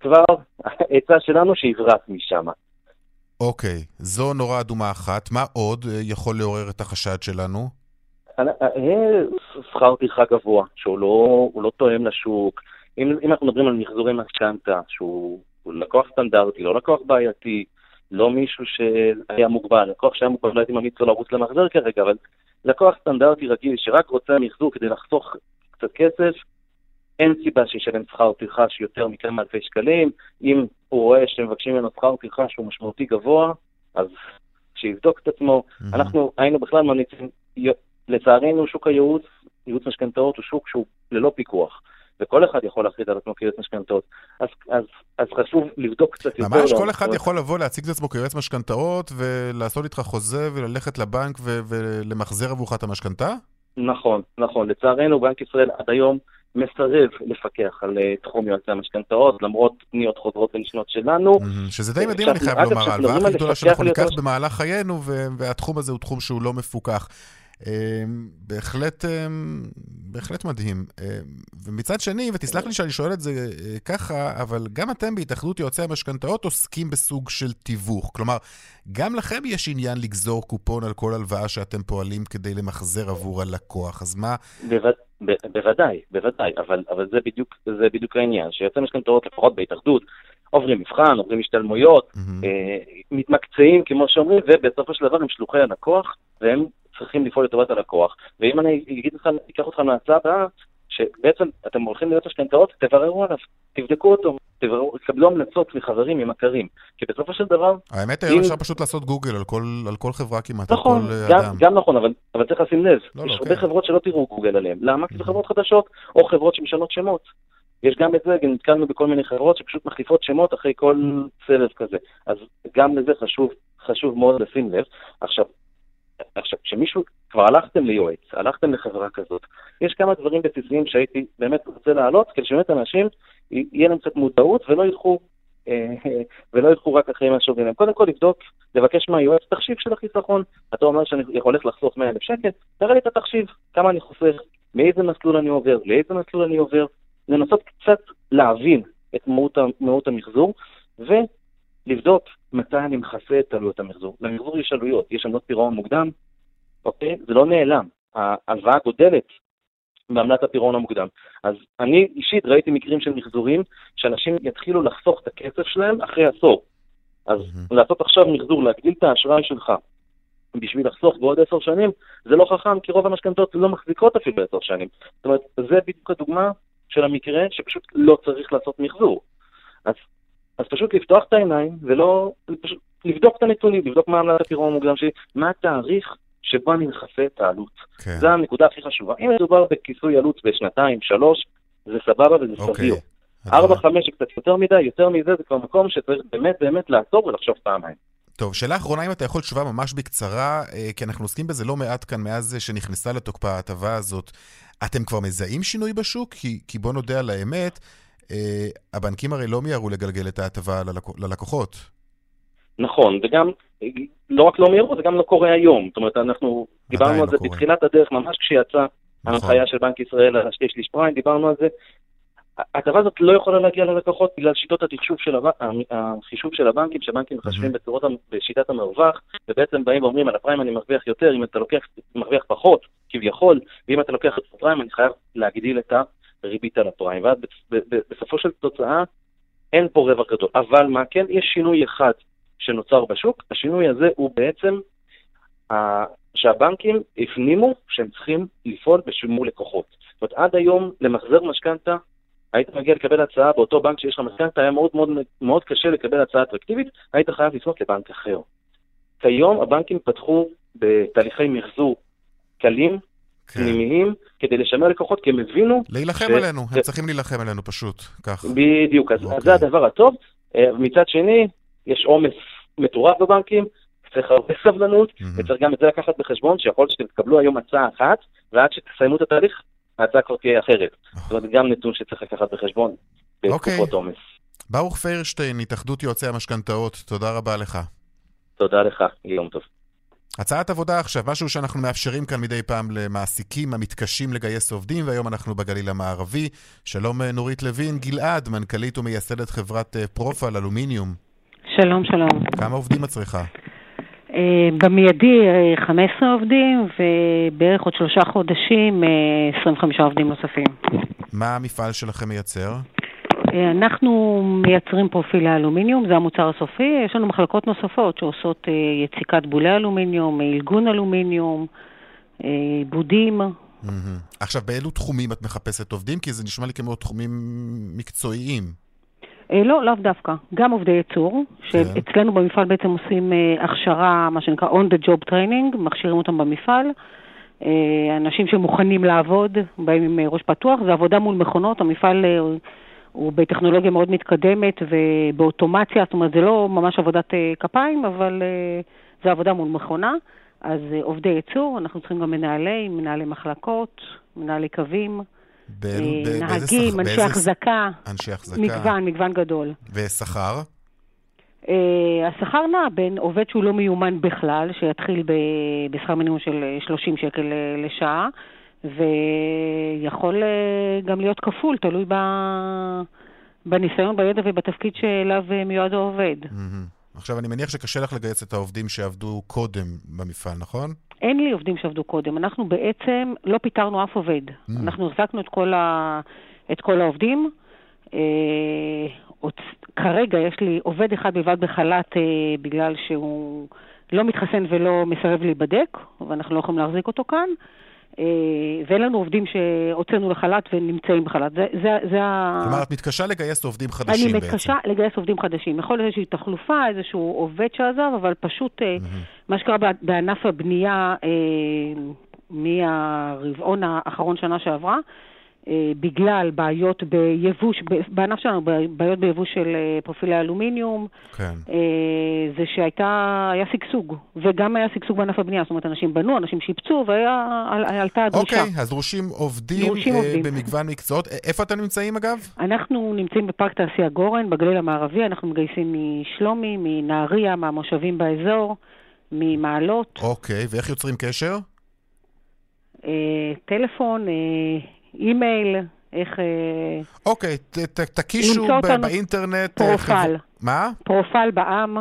כבר העצה שלנו שיברח משם. אוקיי, זו נורה אדומה אחת. מה עוד אה, יכול לעורר את החשד שלנו? אה, שכר טרחה גבוה, שהוא לא, לא תואם לשוק. אם, אם אנחנו מדברים על מחזורי משכנתה, שהוא הוא לקוח סטנדרטי, לא לקוח בעייתי, לא מישהו שהיה מוגבל, לקוח שהיה מוגבל, לא הייתי ממליץ לו לרוץ למחזר כרגע, אבל לקוח סטנדרטי רגיל שרק רוצה מחזור כדי לחסוך קצת כסף, אין סיבה שישלם שכר טרחה שיותר מכמה אלפי שקלים. אם הוא רואה שמבקשים ממנו שכר טרחה שהוא משמעותי גבוה, אז שיבדוק את עצמו. מהמם. אנחנו היינו בכלל ממליצים, לצערנו שוק הייעוץ, ייעוץ משכנתאות הוא שוק שהוא ללא פיקוח, וכל אחד יכול להחליט על עצמו כיועץ משכנתאות. אז, אז, אז חשוב לבדוק קצת יותר. ממש כל. אחד יכול לבוא, להציג את עצמו כיועץ משכנתאות ולעשות איתך חוזה וללכת לבנק ו- ולמחזר עבורך את המשכנתה? נכון, נכון. לצערנו בנק ישראל עד היום מסרב לפקח על אה, תחום יועצי המשכנתאות, למרות פניות חוזרות ונשנות שלנו. שזה די מדהים, אני חייב לומר, ההלוואה הכי גדולה שאנחנו ניקח במהלך חיינו, והתחום הזה הוא תחום שהוא לא מפוקח. אה, בהחלט, אה, בהחלט מדהים. אה, ומצד שני, ותסלח לי שאני שואל את זה אה, ככה, אבל גם אתם בהתאחדות יועצי המשכנתאות עוסקים בסוג של תיווך. כלומר, גם לכם יש עניין לגזור קופון על כל הלוואה שאתם פועלים כדי למחזר עבור הלקוח. אז מה. בוודאי, בוודאי, אבל, אבל זה, בדיוק, זה בדיוק העניין, שיועצי משכנתאות, לפחות בהתאחדות, עוברים מבחן, עוברים השתלמויות, מהמם. אה, מתמקצעים, כמו שאומרים, ובסופו של דבר הם שלוחי הלקוח, והם צריכים לפעול לטובת הלקוח. ואם אני אגיד לך, אקח אותך להצעה הבאה, שבעצם אתם הולכים להיות משכנתאות, תבררו עליו, תבדקו אותו, תבררו, תקבלו המלצות מחברים, ממכרים, כי בסופו של דבר, האמת היום אם- אפשר פשוט לעשות גוגל על כל, על כל חברה כמעט, על נכון, כל אה, גם, אדם. גם נכון, אבל, אבל צריך לשים לב, לא, יש לא, הרבה כן. חברות שלא תראו גוגל עליהן. למה? כי זה חברות חדשות, או חברות שמשנות שמות. יש גם את זה, גם נתקלנו בכל מיני חברות שפשוט מחליפות שמות אחרי כל סבב כזה. אז גם לזה חשוב, חשוב מאוד לשים לב. עכשיו, עכשיו, כשמישהו, כבר הלכתם ליועץ, הלכתם לחברה כזאת, יש כמה דברים בסיסיים שהייתי באמת רוצה להעלות, כדי שבאמת אנשים, יהיה להם קצת מודעות ולא ילכו, אה, ולא ילכו רק אחרי מה שאומרים להם. קודם כל לבדוק, לבקש מהיועץ תחשיב של החיסכון. אתה אומר שאני הולך לחסוך 100,000 שקל, תראה לי את התחשיב, כמה אני חוסך, מאיזה מסלול אני עובר, לאיזה מסלול אני עובר, לנסות קצת להבין את מהות המחזור, ולבדוק מתי אני מכסה את עלויות המחזור. למחזור יש עלויות, יש עמלות פירעון מוקדם, אוקיי? זה לא נעלם. ההלוואה גודלת בעמלת הפירעון המוקדם. אז אני אישית ראיתי מקרים של מחזורים, שאנשים יתחילו לחסוך את הכסף שלהם אחרי עשור. אז מהמם. לעשות עכשיו מחזור, להגדיל את האשראי שלך בשביל לחסוך בעוד עשר שנים, זה לא חכם, כי רוב המשכנתאות לא מחזיקות אפילו עשר שנים. זאת אומרת, זה בדיוק הדוגמה של המקרה שפשוט לא צריך לעשות מחזור. אז, אז פשוט לפתוח את העיניים ולא, פשוט לבדוק את הנתונים, לבדוק מה עמלת הפירעון המוקדם שלי, מה התאריך שבו אני מכסה את העלות. כן. זו הנקודה הכי חשובה. אם מדובר בכיסוי עלות בשנתיים, שלוש, זה סבבה וזה אוקיי. סביר. ארבע, חמש זה קצת יותר מדי, יותר מזה זה כבר מקום שצריך באמת באמת לעצור ולחשוב פעמיים. טוב, שאלה אחרונה, אם אתה יכול תשובה ממש בקצרה, אה, כי אנחנו עוסקים בזה לא מעט כאן מאז שנכנסה לתוקפה ההטבה הזאת. אתם כבר מזהים שינוי בשוק? כי, כי בוא נודה על האמת, הבנקים הרי לא מיהרו לגלגל את ההטבה ללקוח, ללקוחות. נכון, וגם, לא רק לא מהירות, זה גם לא קורה היום. זאת אומרת, אנחנו דיברנו על לא זה קורה. בתחילת הדרך, ממש כשיצאה נכון. ההנחיה של בנק ישראל על השתי שליש פריים, דיברנו על זה. ההטבה הזאת לא יכולה להגיע ללקוחות בגלל שיטות התחשוב של הבנק, החישוב של הבנקים, שהבנקים מחשבים בצורות, בשיטת המרווח, ובעצם באים ואומרים על הפריים אני מרוויח יותר, אם אתה לוקח, מרוויח פחות, כביכול, ואם אתה לוקח את הפריים אני חייב להגדיל את הריבית על הפריים. ואז בסופו של תוצאה אין פה רווח גדול. אבל מה כן, יש שינוי אחד שנוצר בשוק, השינוי הזה הוא בעצם ה- שהבנקים הפנימו שהם צריכים לפעול מול לקוחות. זאת אומרת, עד היום למחזר משכנתה, היית מגיע לקבל הצעה באותו בנק שיש לך משכנתה, היה מאוד מאוד, מאוד קשה לקבל הצעה אטרקטיבית, היית חייב לפנות לבנק אחר. כיום הבנקים פתחו בתהליכי מחזור קלים. פנימיים, כדי לשמר לקוחות, כי הם הבינו להילחם ש- עלינו, הם צריכים להילחם עלינו פשוט, כך. בדיוק, אז, אוקיי. אז זה הדבר הטוב. אה, מצד שני, יש עומס מטורף בבנקים, צריך הרבה סבלנות, מהמם. וצריך גם את זה לקחת בחשבון, שיכול להיות שאתם תקבלו היום הצעה אחת, ועד שתסיימו את התהליך, ההצעה כבר תהיה אחרת. זאת אומרת, גם נתון שצריך לקחת בחשבון אוקיי. בתקופות עומס. ברוך פיירשטיין, התאחדות יועצי המשכנתאות, תודה רבה לך. תודה לך, יום טוב. הצעת עבודה עכשיו, משהו שאנחנו מאפשרים כאן מדי פעם למעסיקים המתקשים לגייס עובדים, והיום אנחנו בגליל המערבי. שלום אה, נורית לוין, גלעד, מנכ"לית ומייסדת חברת אה, פרופל אלומיניום. שלום, שלום. כמה עובדים את צריכה? Uh, במיידי uh, 15 עובדים, ובערך עוד שלושה חודשים uh, 25 עובדים נוספים. מה המפעל שלכם מייצר? Uh, אנחנו מייצרים פרופילי אלומיניום, זה המוצר הסופי. יש לנו מחלקות נוספות שעושות uh, יציקת בולי אלומיניום, אילגון אלומיניום, עיבודים. Mm-hmm. עכשיו, באילו תחומים את מחפשת עובדים? כי זה נשמע לי כמו תחומים מקצועיים. אה, לא, לאו דווקא. גם עובדי ייצור, שאצלנו במפעל בעצם עושים אה, הכשרה, מה שנקרא on the job training, מכשירים אותם במפעל. אה, אנשים שמוכנים לעבוד, באים עם ראש פתוח, זה עבודה מול מכונות, המפעל הוא בטכנולוגיה מאוד מתקדמת ובאוטומציה, זאת אומרת, זה לא ממש עבודת כפיים, אבל זה עבודה מול מכונה. אז עובדי ייצור, אנחנו צריכים גם מנהלי, מנהלי מחלקות, מנהלי קווים. באיזה נהגים, אנשי החזקה. אנשי החזקה. מגוון, מגוון גדול. ושכר? Uh, השכר נע בין עובד שהוא לא מיומן בכלל, שיתחיל בשכר מינימום של 30 שקל לשעה, ויכול uh, גם להיות כפול, תלוי ב... בניסיון, בידע ובתפקיד שאליו מיועד העובד. Mm-hmm. עכשיו, אני מניח שקשה לך לגייס את העובדים שעבדו קודם במפעל, נכון? אין לי עובדים שעבדו קודם. אנחנו בעצם לא פיטרנו אף עובד. Mm. אנחנו החזקנו את כל, ה... את כל העובדים. אה. כרגע יש לי עובד אחד בלבד בחל"ת אה, בגלל שהוא לא מתחסן ולא מסרב להיבדק, ואנחנו לא יכולים להחזיק אותו כאן. אה, ואין לנו עובדים שהוצאנו לחל"ת ונמצאים בחל"ת. זה, זה, זה ה... כלומר, את מתקשה לגייס עובדים חדשים אני בעצם. אני מתקשה לגייס עובדים חדשים. יכול להיות איזושהי תחלופה, איזשהו עובד שעזב, אבל פשוט mm-hmm. מה שקרה בענף הבנייה אה, מהרבעון האחרון שנה שעברה, אה, בגלל בעיות ביבוש, בענף שלנו, בעיות ביבוש של אה, פרופילי אלומיניום, כן. אה, זה שהיה שגשוג, וגם היה שגשוג בענף הבנייה, זאת אומרת, אנשים בנו, אנשים שיפצו, ועלתה הדרישה. אוקיי, אז דרושים עובדים, דרושים עובדים. במגוון מקצועות. איפה אתם נמצאים אגב? אנחנו נמצאים בפארק תעשייה גורן, בגליל המערבי, אנחנו מגייסים משלומי, מנהריה, מהמושבים באזור, ממעלות. אוקיי, ואיך יוצרים קשר? טלפון, אימייל, איך... אה, אוקיי, ת, ת, תקישו ב- באינטרנט... אה, פרופל. חב... מה? פרופל בעם.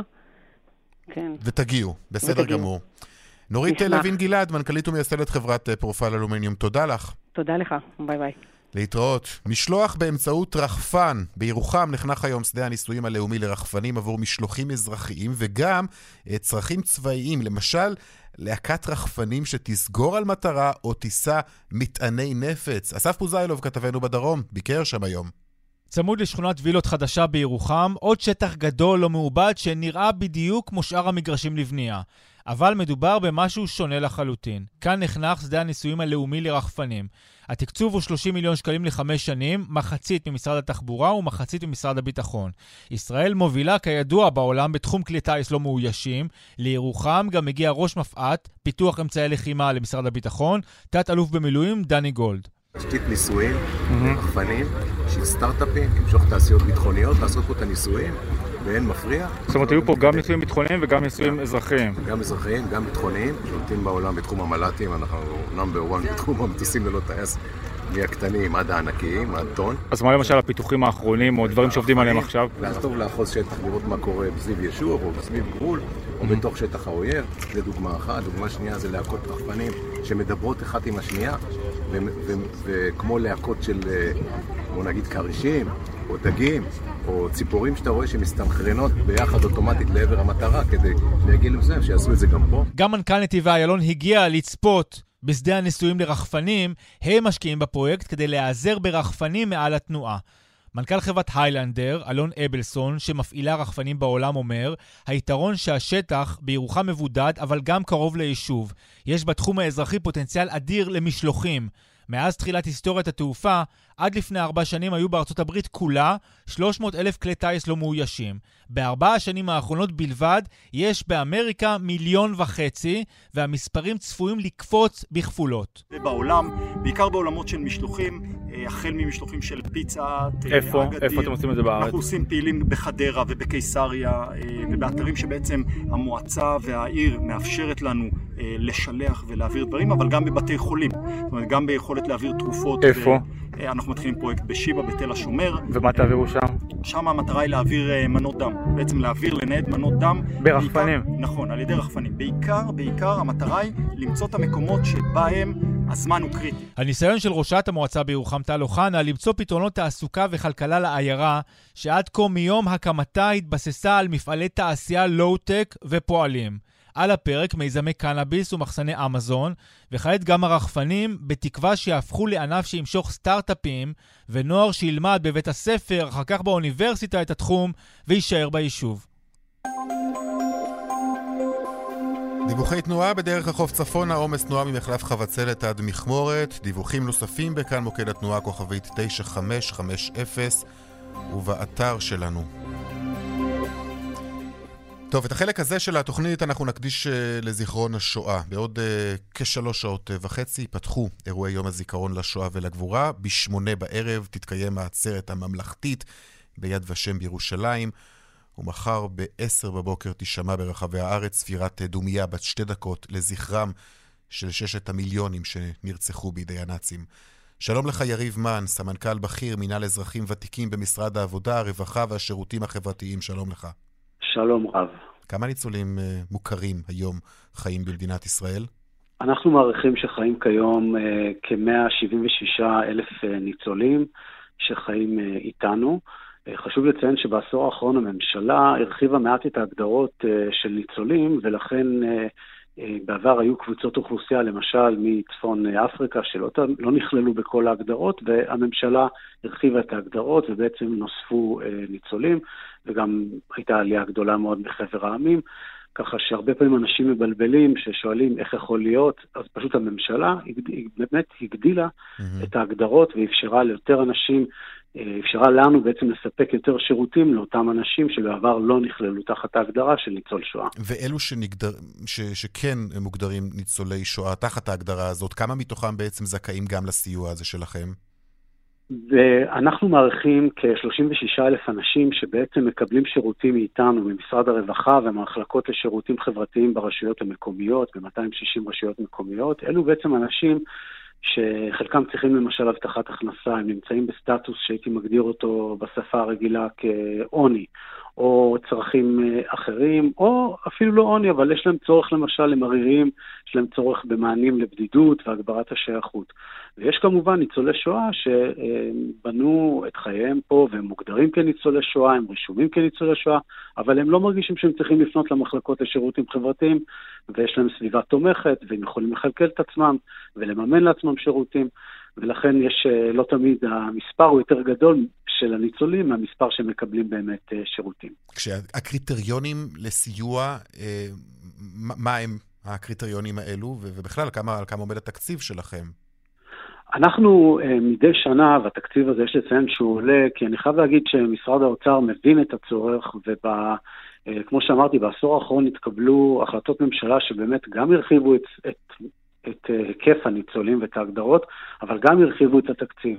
כן. ותגיעו, בסדר ותגיעו. גמור. נורית לוין גלעד, מנכ"לית ומייסדת חברת אה, פרופל אלומיניום, תודה לך. תודה לך, ביי ביי. להתראות. משלוח באמצעות רחפן. בירוחם נחנך היום שדה הניסויים הלאומי לרחפנים עבור משלוחים אזרחיים וגם צרכים צבאיים. למשל, להקת רחפנים שתסגור על מטרה או תישא מטעני נפץ. אסף פוזיילוב, כתבנו בדרום, ביקר שם היום. צמוד לשכונת וילות חדשה בירוחם, עוד שטח גדול לא מעובד שנראה בדיוק כמו שאר המגרשים לבנייה. אבל מדובר במשהו שונה לחלוטין. כאן נחנך שדה הניסויים הלאומי לרחפנים. התקצוב הוא 30 מיליון שקלים לחמש שנים, מחצית ממשרד התחבורה ומחצית ממשרד הביטחון. ישראל מובילה כידוע בעולם בתחום כלי טיס לא מאוישים. לירוחם גם מגיע ראש מפא"ת, פיתוח אמצעי לחימה למשרד הביטחון, תת-אלוף במילואים דני גולד. תשתית ניסויים, רחפנים, של סטארט-אפים, למשוך תעשיות ביטחוניות, לעשות פה את הניסויים. ואין מפריע. זאת אומרת, היו פה גם ניסויים ביטחוניים וגם ניסויים אזרחיים. גם אזרחיים, גם ביטחוניים, שולטים בעולם בתחום המל"טים, אנחנו נאמבר 1 בתחום המטוסים ללא טייס. מהקטנים עד הענקיים, עד טון. אז מה למשל הפיתוחים האחרונים, או דברים שעובדים עליהם עכשיו? טוב לאחוז שטח, לראות מה קורה סביב יישוב, או סביב גבול, או בתוך שטח האויב, זה דוגמה אחת. דוגמה שנייה זה להקות רחפנים שמדברות אחת עם השנייה, וכמו להקות של, אה, בוא נגיד, כרישים, או דגים, או ציפורים שאתה רואה שמסתנכרנות ביחד אוטומטית לעבר המטרה כדי להגיע למסוים, שיעשו את זה גם פה. גם מנכ"ל נתיבי איילון הגיע לצפות בשדה הניסויים לרחפנים, הם משקיעים בפרויקט כדי להיעזר ברחפנים מעל התנועה. מנכ"ל חברת היילנדר, אלון אבלסון, שמפעילה רחפנים בעולם, אומר, היתרון שהשטח בירוחם מבודד, אבל גם קרוב ליישוב. יש בתחום האזרחי פוטנציאל אדיר למשלוחים. מאז תחילת היסטוריית התעופה, עד לפני ארבע שנים היו בארצות הברית כולה 300 אלף כלי טיס לא מאוישים. בארבע השנים האחרונות בלבד יש באמריקה מיליון וחצי, והמספרים צפויים לקפוץ בכפולות. בעולם, בעיקר בעולמות של משלוחים, אה, החל ממשלוחים של פיצה, איפה? איפה אתם עושים את זה בארץ? אנחנו עושים פעילים בחדרה ובקיסריה ובאתרים שבעצם המועצה והעיר מאפשרת לנו לשלח ולהעביר דברים, אבל גם בבתי חולים. זאת אומרת, גם ביכולת להעביר תרופות. איפה? ו... אנחנו מתחילים פרויקט בשיבא, בתל השומר. ומה תעבירו שם? שם המטרה היא להעביר מנות דם. בעצם להעביר, לנייד מנות דם. ברחפנים. בעיקר, נכון, על ידי רחפנים. בעיקר, בעיקר המטרה היא למצוא את המקומות שבהם הזמן הוא קריטי. הניסיון של ראשת המועצה בירוחם טל אוחנה למצוא פתרונות תעסוקה וכלכלה לעיירה, שעד כה מיום הקמתה התבססה על מפעלי תעשייה לואו-טק ופועלים. על הפרק מיזמי קנאביס ומחסני אמזון, וכעת גם הרחפנים, בתקווה שיהפכו לענף שימשוך סטארט-אפים ונוער שילמד בבית הספר, אחר כך באוניברסיטה את התחום, ויישאר ביישוב. דיווחי תנועה בדרך החוף צפונה, עומס תנועה ממחלף חבצלת עד מכמורת, דיווחים נוספים בכאן מוקד התנועה כוכבית 9550 ובאתר שלנו. טוב, את החלק הזה של התוכנית אנחנו נקדיש uh, לזיכרון השואה. בעוד uh, כשלוש שעות וחצי ייפתחו אירועי יום הזיכרון לשואה ולגבורה. בשמונה בערב תתקיים העצרת הממלכתית ביד ושם בירושלים. ומחר ב-10 בבוקר תישמע ברחבי הארץ ספירת דומייה בת שתי דקות לזכרם של ששת המיליונים שנרצחו בידי הנאצים. שלום לך יריב מן, סמנכ"ל בכיר, מינהל אזרחים ותיקים במשרד העבודה, הרווחה והשירותים החברתיים, שלום לך. שלום רב. כמה ניצולים uh, מוכרים היום חיים במדינת ישראל? אנחנו מעריכים שחיים כיום uh, כ-176 אלף uh, ניצולים שחיים איתנו. חשוב לציין שבעשור האחרון הממשלה הרחיבה מעט את ההגדרות של ניצולים, ולכן בעבר היו קבוצות אוכלוסייה, למשל מצפון אפריקה, שלא לא נכללו בכל ההגדרות, והממשלה הרחיבה את ההגדרות ובעצם נוספו ניצולים, וגם הייתה עלייה גדולה מאוד מחבר העמים. ככה שהרבה פעמים אנשים מבלבלים, ששואלים איך יכול להיות, אז פשוט הממשלה היא באמת הגדילה mm-hmm. את ההגדרות ואפשרה ליותר אנשים אה, אפשרה לנו בעצם לספק יותר שירותים לאותם אנשים שבעבר לא נכללו תחת ההגדרה של ניצול שואה. ואלו שנגדר, ש, שכן מוגדרים ניצולי שואה תחת ההגדרה הזאת, כמה מתוכם בעצם זכאים גם לסיוע הזה שלכם? ואנחנו מעריכים כ-36 אלף אנשים שבעצם מקבלים שירותים מאיתנו, ממשרד הרווחה ומהמחלקות לשירותים חברתיים ברשויות המקומיות, ב-260 רשויות מקומיות. אלו בעצם אנשים שחלקם צריכים למשל הבטחת הכנסה, הם נמצאים בסטטוס שהייתי מגדיר אותו בשפה הרגילה כעוני, או צרכים אה, אחרים, או אפילו לא עוני, אבל יש להם צורך למשל למרירים, יש להם צורך במענים לבדידות והגברת השייכות. ויש כמובן ניצולי שואה שבנו את חייהם פה והם מוגדרים כניצולי שואה, הם רשומים כניצולי שואה, אבל הם לא מרגישים שהם צריכים לפנות למחלקות לשירותים חברתיים, ויש להם סביבה תומכת, והם יכולים לכלכל את עצמם ולממן לעצמם שירותים. ולכן יש, אה, לא תמיד, המספר הוא יותר גדול של הניצולים מהמספר שמקבלים באמת אה, שירותים. כשהקריטריונים לסיוע, אה, מה הם הקריטריונים האלו, ובכלל, כמה, כמה עומד התקציב שלכם? אנחנו מדי שנה, והתקציב הזה יש לציין שהוא עולה, כי אני חייב להגיד שמשרד האוצר מבין את הצורך, וכמו שאמרתי, בעשור האחרון התקבלו החלטות ממשלה שבאמת גם הרחיבו את, את את אה, היקף הניצולים ואת ההגדרות, אבל גם הרחיבו את התקציב.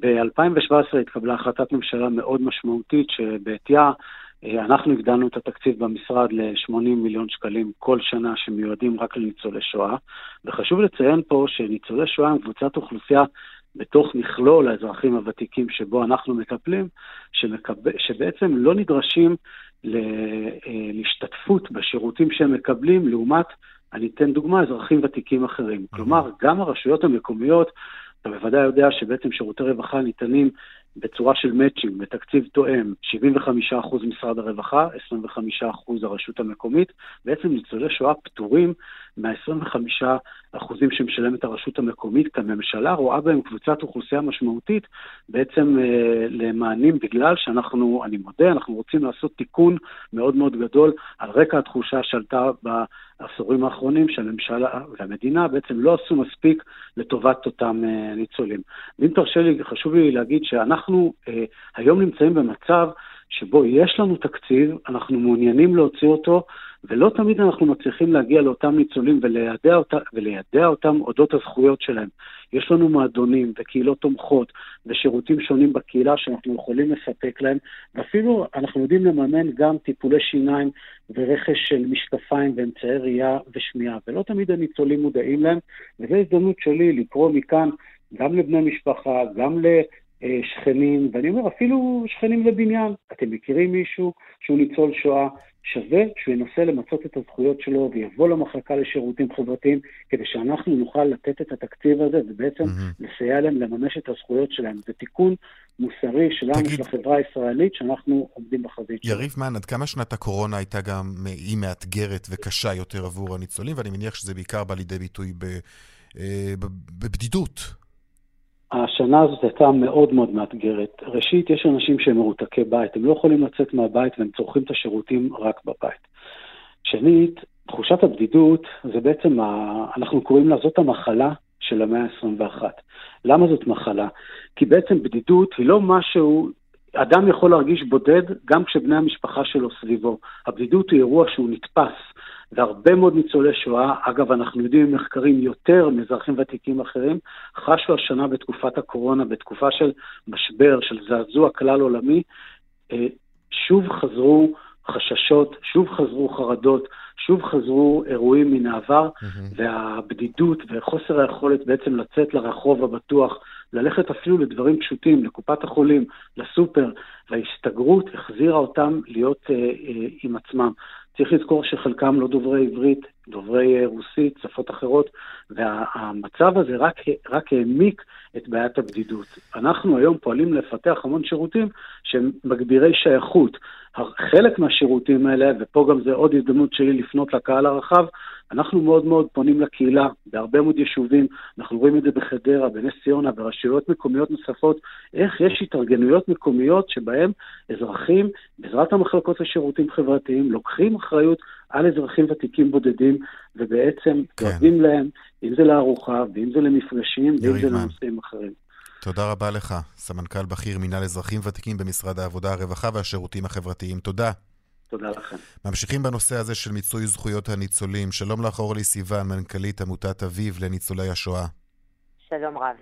ב-2017 התקבלה החלטת ממשלה מאוד משמעותית שבעטייה אה, אנחנו הגדלנו את התקציב במשרד ל-80 מיליון שקלים כל שנה שמיועדים רק לניצולי שואה, וחשוב לציין פה שניצולי שואה הם קבוצת אוכלוסייה בתוך מכלול האזרחים הוותיקים שבו אנחנו מטפלים, שמקב... שבעצם לא נדרשים אה, להשתתפות בשירותים שהם מקבלים לעומת אני אתן דוגמה, אזרחים ותיקים אחרים. כלומר, גם הרשויות המקומיות, אתה בוודאי יודע שבעצם שירותי רווחה ניתנים בצורה של מאצ'ינג, בתקציב תואם, 75% משרד הרווחה, 25% הרשות המקומית. בעצם ניצולי שואה פטורים מה-25% שמשלמת הרשות המקומית, כי הממשלה רואה בהם קבוצת אוכלוסייה משמעותית בעצם אה, למענים, בגלל שאנחנו, אני מודה, אנחנו רוצים לעשות תיקון מאוד מאוד גדול על רקע התחושה שעלתה בעשורים האחרונים שהממשלה והמדינה בעצם לא עשו מספיק לטובת אותם אה, ניצולים. ואם תרשה לי, חשוב לי להגיד שאנחנו אה, היום נמצאים במצב שבו יש לנו תקציב, אנחנו מעוניינים להוציא אותו, ולא תמיד אנחנו מצליחים להגיע לאותם ניצולים וליידע, אותה, וליידע אותם אודות הזכויות שלהם. יש לנו מועדונים וקהילות תומכות ושירותים שונים בקהילה שאנחנו יכולים לספק להם, ואפילו אנחנו יודעים לממן גם טיפולי שיניים ורכש של משקפיים ואמצעי ראייה ושמיעה, ולא תמיד הניצולים מודעים להם, וזו הזדמנות שלי לקרוא מכאן גם לבני משפחה, גם לשכנים, ואני אומר, אפילו שכנים לבניין. אתם מכירים מישהו שהוא ניצול שואה, שווה שהוא ינסה למצות את הזכויות שלו ויבוא למחלקה לשירותים חברתיים, כדי שאנחנו נוכל לתת את התקציב הזה ובעצם mm-hmm. לסייע להם לממש את הזכויות שלהם. זה תיקון מוסרי שלנו, תגיד... של החברה הישראלית, שאנחנו עומדים בחזית שלנו. יריב מן, עד כמה שנת הקורונה הייתה גם, היא מאתגרת וקשה יותר עבור הניצולים, ואני מניח שזה בעיקר בא לידי ביטוי ב... אה, בבדידות. השנה הזאת הייתה מאוד מאוד מאתגרת. ראשית, יש אנשים שהם מרותקי בית, הם לא יכולים לצאת מהבית והם צורכים את השירותים רק בבית. שנית, תחושת הבדידות זה בעצם, ה... אנחנו קוראים לה, זאת המחלה של המאה ה-21. למה זאת מחלה? כי בעצם בדידות היא לא משהו, אדם יכול להרגיש בודד גם כשבני המשפחה שלו סביבו. הבדידות היא אירוע שהוא נתפס. והרבה מאוד ניצולי שואה, אגב, אנחנו יודעים ממחקרים יותר מאזרחים ותיקים אחרים, חשו השנה בתקופת הקורונה, בתקופה של משבר, של זעזוע כלל עולמי, אה, שוב חזרו חששות, שוב חזרו חרדות, שוב חזרו אירועים מן העבר, mm-hmm. והבדידות וחוסר היכולת בעצם לצאת לרחוב הבטוח, ללכת אפילו לדברים פשוטים, לקופת החולים, לסופר, וההסתגרות החזירה אותם להיות אה, אה, עם עצמם. צריך לזכור שחלקם לא דוברי עברית, דוברי אה, רוסית, שפות אחרות, והמצב הזה רק, רק העמיק את בעיית הבדידות. אנחנו היום פועלים לפתח המון שירותים שהם מגבירי שייכות. חלק מהשירותים האלה, ופה גם זה עוד הזדמנות שלי לפנות לקהל הרחב, אנחנו מאוד מאוד פונים לקהילה בהרבה מאוד יישובים, אנחנו רואים את זה בחדרה, בנס ציונה, ברשויות מקומיות נוספות, איך יש התארגנויות מקומיות שבהן אזרחים, בעזרת המחלקות לשירותים חברתיים, לוקחים אחריות על אזרחים ותיקים בודדים, ובעצם כן. דואגים להם, אם זה לארוחה, ואם זה למפגשים, ואם זה לנושאים אחרים. תודה רבה לך, סמנכ"ל בכיר מינהל אזרחים ותיקים במשרד העבודה, הרווחה והשירותים החברתיים. תודה. תודה לכם. ממשיכים בנושא הזה של מיצוי זכויות הניצולים. שלום לך, אורלי סיוון, מנכ"לית עמותת אביב לניצולי השואה. שלום רב.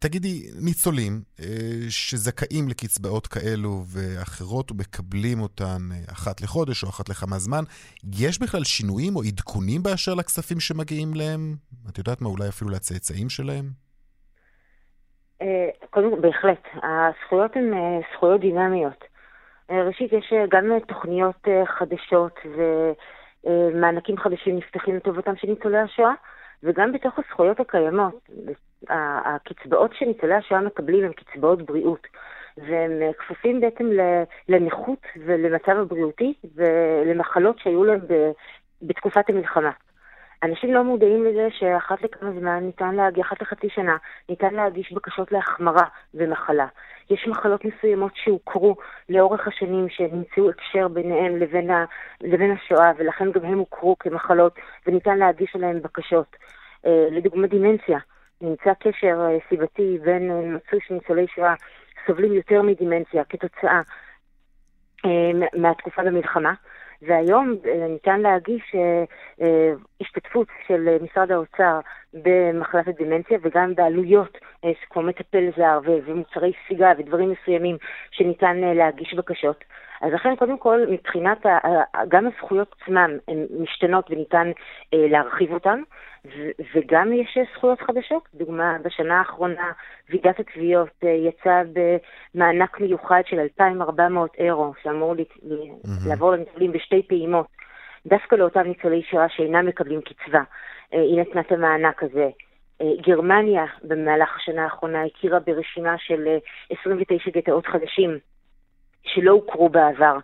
תגידי, ניצולים אה, שזכאים לקצבאות כאלו ואחרות ומקבלים אותן אה, אחת לחודש או אחת לכמה זמן, יש בכלל שינויים או עדכונים באשר לכספים שמגיעים להם? את יודעת מה, אולי אפילו לצאצאים שלהם? אה, קודם כל, בהחלט. הזכויות הן זכויות דינמיות. ראשית, יש גם תוכניות חדשות ומענקים חדשים נפתחים לטובתם של ניצולי השואה, וגם בתוך הזכויות הקיימות. הקצבאות שניצולי השואה מקבלים הן קצבאות בריאות, והם כפופים בעצם לנכות ולמצב הבריאותי ולמחלות שהיו להם בתקופת המלחמה. אנשים לא מודעים לזה שאחת לכמה זמן ניתן להגיש, אחת לחצי שנה, ניתן להגיש בקשות להחמרה במחלה. יש מחלות מסוימות שהוכרו לאורך השנים, שנמצאו הקשר ביניהם לבין, ה, לבין השואה, ולכן גם הם הוכרו כמחלות, וניתן להגיש עליהם בקשות. אה, לדוגמה דימנציה, נמצא קשר אה, סיבתי בין אה, מצוי של ניצולי שואה סובלים יותר מדימנציה כתוצאה מהתקופה במלחמה. והיום ניתן להגיש השתתפות של משרד האוצר במחלת הדימנציה וגם בעלויות כמו מטפל זר ומוצרי סיגה ודברים מסוימים שניתן להגיש בקשות. אז לכן, קודם כל, מבחינת, גם הזכויות עצמן הן משתנות וניתן להרחיב אותן. וגם יש זכויות חדשות. דוגמה, בשנה האחרונה ועידת התביעות אה, יצאה במענק מיוחד של 2,400 אירו, שאמור mm-hmm. לעבור לניצולים בשתי פעימות, דווקא לאותם ניצולי שואה שאינם מקבלים קצבה. אה, היא נתנה את המענק הזה. אה, גרמניה במהלך השנה האחרונה הכירה ברשימה של 29 גטאות חדשים שלא הוכרו בעבר.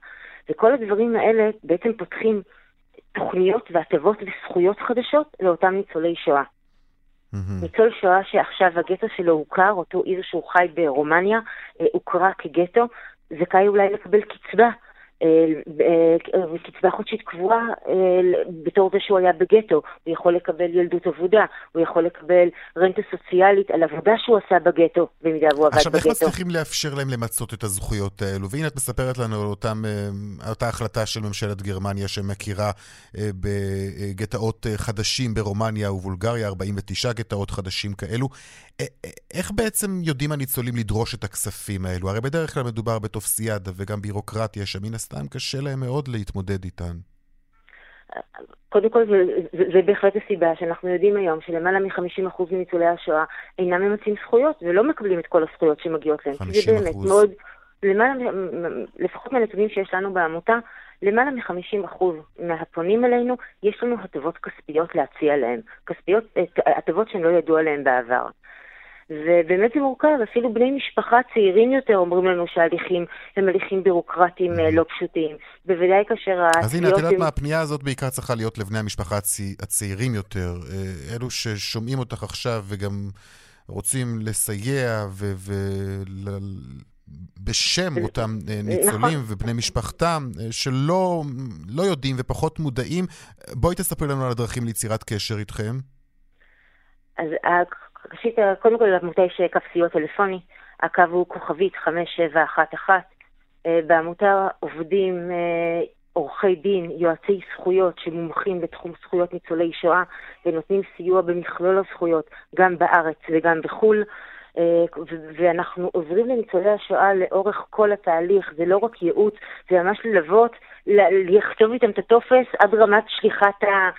וכל הדברים האלה בעצם פותחים תוכניות והטבות וזכויות חדשות לאותם ניצולי שואה. Mm-hmm. ניצול שואה שעכשיו הגטו שלו הוכר, אותו עיר שהוא חי ברומניה, אה, הוכרה כגטו, זכאי אולי לקבל קצבה קצבה חודשית קבועה בתור זה שהוא היה בגטו, הוא יכול לקבל ילדות עבודה, הוא יכול לקבל רנטה סוציאלית על עבודה שהוא עשה בגטו, במידה והוא עבד בגטו. עכשיו, איך מצליחים לאפשר להם למצות את הזכויות האלו? והנה את מספרת לנו על אותם, אותה החלטה של ממשלת גרמניה שמכירה בגטאות חדשים ברומניה ובולגריה, 49 גטאות חדשים כאלו. איך בעצם יודעים הניצולים לדרוש את הכספים האלו? הרי בדרך כלל מדובר בטופסיאדה וגם בירוקרטיה, שמן הסתם קשה להם מאוד להתמודד איתן. קודם כל, זה, זה, זה בהחלט הסיבה שאנחנו יודעים היום שלמעלה מ-50% מניצולי השואה אינם ממצים זכויות ולא מקבלים את כל הזכויות שמגיעות להם. 50%. זה באמת מאוד, למעלה, לפחות מהנתונים שיש לנו בעמותה, למעלה מ-50% מהפונים אלינו, יש לנו הטבות כספיות להציע להם. כספיות, הטבות שהם לא ידעו עליהן בעבר. ובאמת זה מורכב, אפילו בני משפחה צעירים יותר אומרים לנו שההליכים הם הליכים בירוקרטיים לא פשוטים. בוודאי כאשר התביעות... אז הנה, את יודעת מה, הפנייה הזאת בעיקר צריכה להיות לבני המשפחה הצי... הצעירים יותר, אלו ששומעים אותך עכשיו וגם רוצים לסייע ו... ו... בשם אותם ניצולים נכון. ובני משפחתם, שלא לא יודעים ופחות מודעים. בואי תספרי לנו על הדרכים ליצירת קשר איתכם. אז ראשית, קודם כל לעמותה יש קו סיוע טלפוני, הקו הוא כוכבית 5711. בעמותה עובדים עורכי דין, יועצי זכויות שמומחים בתחום זכויות ניצולי שואה ונותנים סיוע במכלול הזכויות גם בארץ וגם בחו"ל. ואנחנו עוזרים לניצולי השואה לאורך כל התהליך, זה לא רק ייעוץ, זה ממש ללוות, לכתוב איתם את הטופס עד רמת שליחת, ה...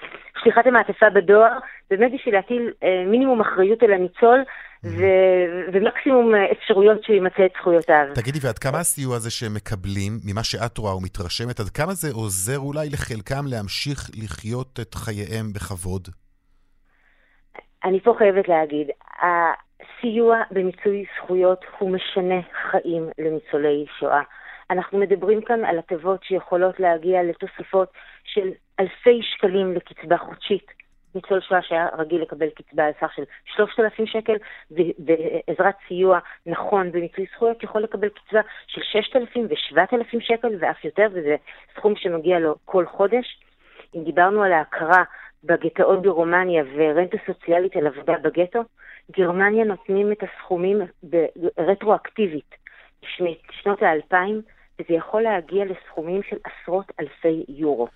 שליחת המעטפה בדואר, באמת בשביל להטיל מינימום אחריות על הניצול. ו- ומקסימום אפשרויות שהוא ימצא את זכויותיו. תגידי, ועד כמה הסיוע הזה שהם מקבלים, ממה שאת רואה ומתרשמת, עד כמה זה עוזר אולי לחלקם להמשיך לחיות את חייהם בכבוד? אני פה חייבת להגיד, סיוע במיצוי זכויות הוא משנה חיים לניצולי שואה. אנחנו מדברים כאן על הטבות שיכולות להגיע לתוספות של אלפי שקלים לקצבה חודשית. ניצול שואה שהיה רגיל לקבל קצבה על סך של 3,000 שקל, בעזרת סיוע נכון במיצוי זכויות יכול לקבל קצבה של 6,000 ו-7,000 שקל ואף יותר, וזה סכום שמגיע לו כל חודש. אם דיברנו על ההכרה בגטאות ברומניה ורנטה סוציאלית על עבודה בגטו, גרמניה נותנים את הסכומים רטרואקטיבית משנות האלפיים, וזה יכול להגיע לסכומים של עשרות אלפי יורו.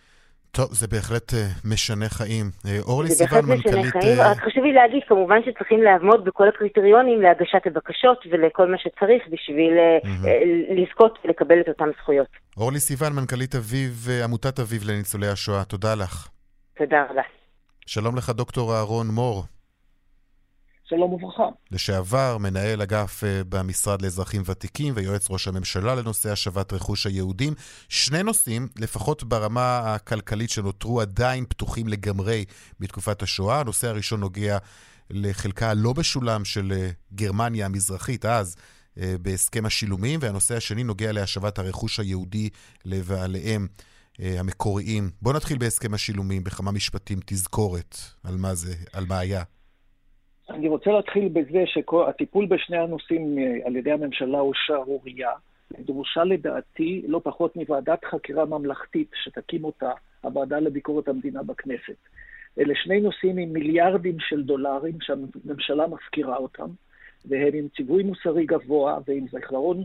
טוב, זה בהחלט uh, משנה חיים. Uh, אורלי סיוון, מנכ"לית... זה בהחלט משנה חיים, רק חשוב לי להגיד, כמובן שצריכים לעמוד בכל הקריטריונים להגשת הבקשות ולכל מה שצריך בשביל mm-hmm. uh, לזכות ולקבל את אותן זכויות. אורלי סיוון, מנכ"לית אביב, עמותת אביב לניצולי השואה, תודה לך. תודה רבה. שלום לך, דוקטור אהרון מור. שלום וברכה. לשעבר, מנהל אגף uh, במשרד לאזרחים ותיקים ויועץ ראש הממשלה לנושא השבת רכוש היהודים. שני נושאים, לפחות ברמה הכלכלית, שנותרו עדיין פתוחים לגמרי בתקופת השואה. הנושא הראשון נוגע לחלקה הלא משולם של uh, גרמניה המזרחית, אז uh, בהסכם השילומים, והנושא השני נוגע להשבת הרכוש היהודי לבעליהם. המקוריים. בואו נתחיל בהסכם השילומים, בכמה משפטים, תזכורת על מה זה, על מה היה. אני רוצה להתחיל בזה שהטיפול בשני הנושאים על ידי הממשלה הוא שערורייה. דרושה לדעתי לא פחות מוועדת חקירה ממלכתית שתקים אותה הוועדה לביקורת המדינה בכנסת. אלה שני נושאים עם מיליארדים של דולרים שהממשלה מפקירה אותם, והם עם ציווי מוסרי גבוה ועם זיכרון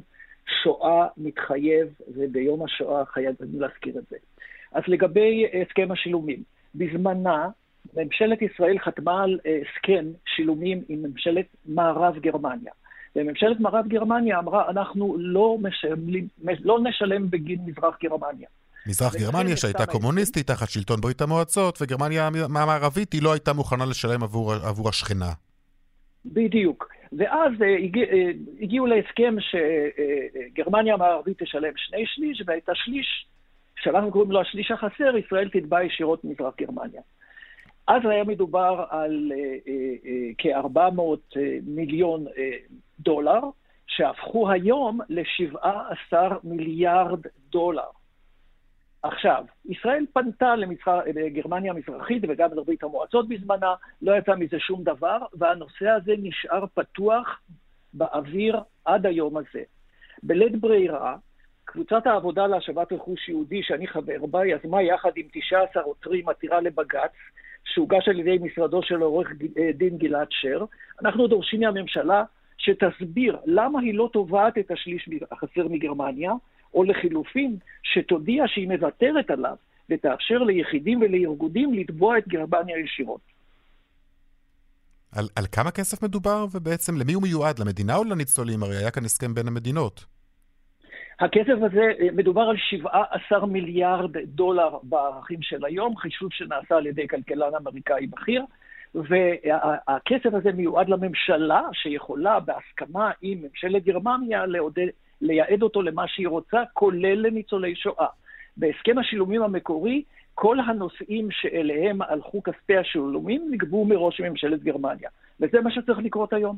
שואה מתחייב, וביום השואה חייבים להזכיר את זה. אז לגבי הסכם השילומים, בזמנה ממשלת ישראל חתמה על הסכם שילומים עם ממשלת מערב גרמניה. וממשלת מערב גרמניה אמרה, אנחנו לא, משלם, לא נשלם בגין מזרח גרמניה. מזרח גרמניה שהייתה קומוניסטית תחת שלטון ברית המועצות, וגרמניה המערבית היא לא הייתה מוכנה לשלם עבור, עבור השכנה. בדיוק. ואז הגיע, הגיעו להסכם שגרמניה המערבית תשלם שני שליש, ואת השליש, שאנחנו קוראים לו השליש החסר, ישראל תתבע ישירות מזרח גרמניה. אז היה מדובר על כ-400 מיליון דולר, שהפכו היום ל-17 מיליארד דולר. עכשיו, ישראל פנתה לגרמניה המזרחית וגם לברית המועצות בזמנה, לא יצא מזה שום דבר, והנושא הזה נשאר פתוח באוויר עד היום הזה. בלית ברירה, קבוצת העבודה להשבת רכוש יהודי, שאני חבר בה, יזמה יחד עם 19 עותרים עתירה לבג"ץ, שהוגש על ידי משרדו של עורך דין גלעד שר. אנחנו דורשים מהממשלה שתסביר למה היא לא תובעת את השליש החסר מגרמניה, או לחילופין, שתודיע שהיא מוותרת עליו ותאפשר ליחידים ולארגונים לתבוע את גרמניה ישירות. על, על כמה כסף מדובר, ובעצם למי הוא מיועד? למדינה או לניצולים? הרי היה כאן הסכם בין המדינות. הכסף הזה, מדובר על 17 מיליארד דולר בערכים של היום, חישוב שנעשה על ידי כלכלן אמריקאי בכיר, והכסף הזה מיועד לממשלה שיכולה בהסכמה עם ממשלת גרמניה לעודד, לייעד אותו למה שהיא רוצה, כולל לניצולי שואה. בהסכם השילומים המקורי, כל הנושאים שאליהם הלכו כספי השילומים נגבו מראש ממשלת גרמניה. וזה מה שצריך לקרות היום.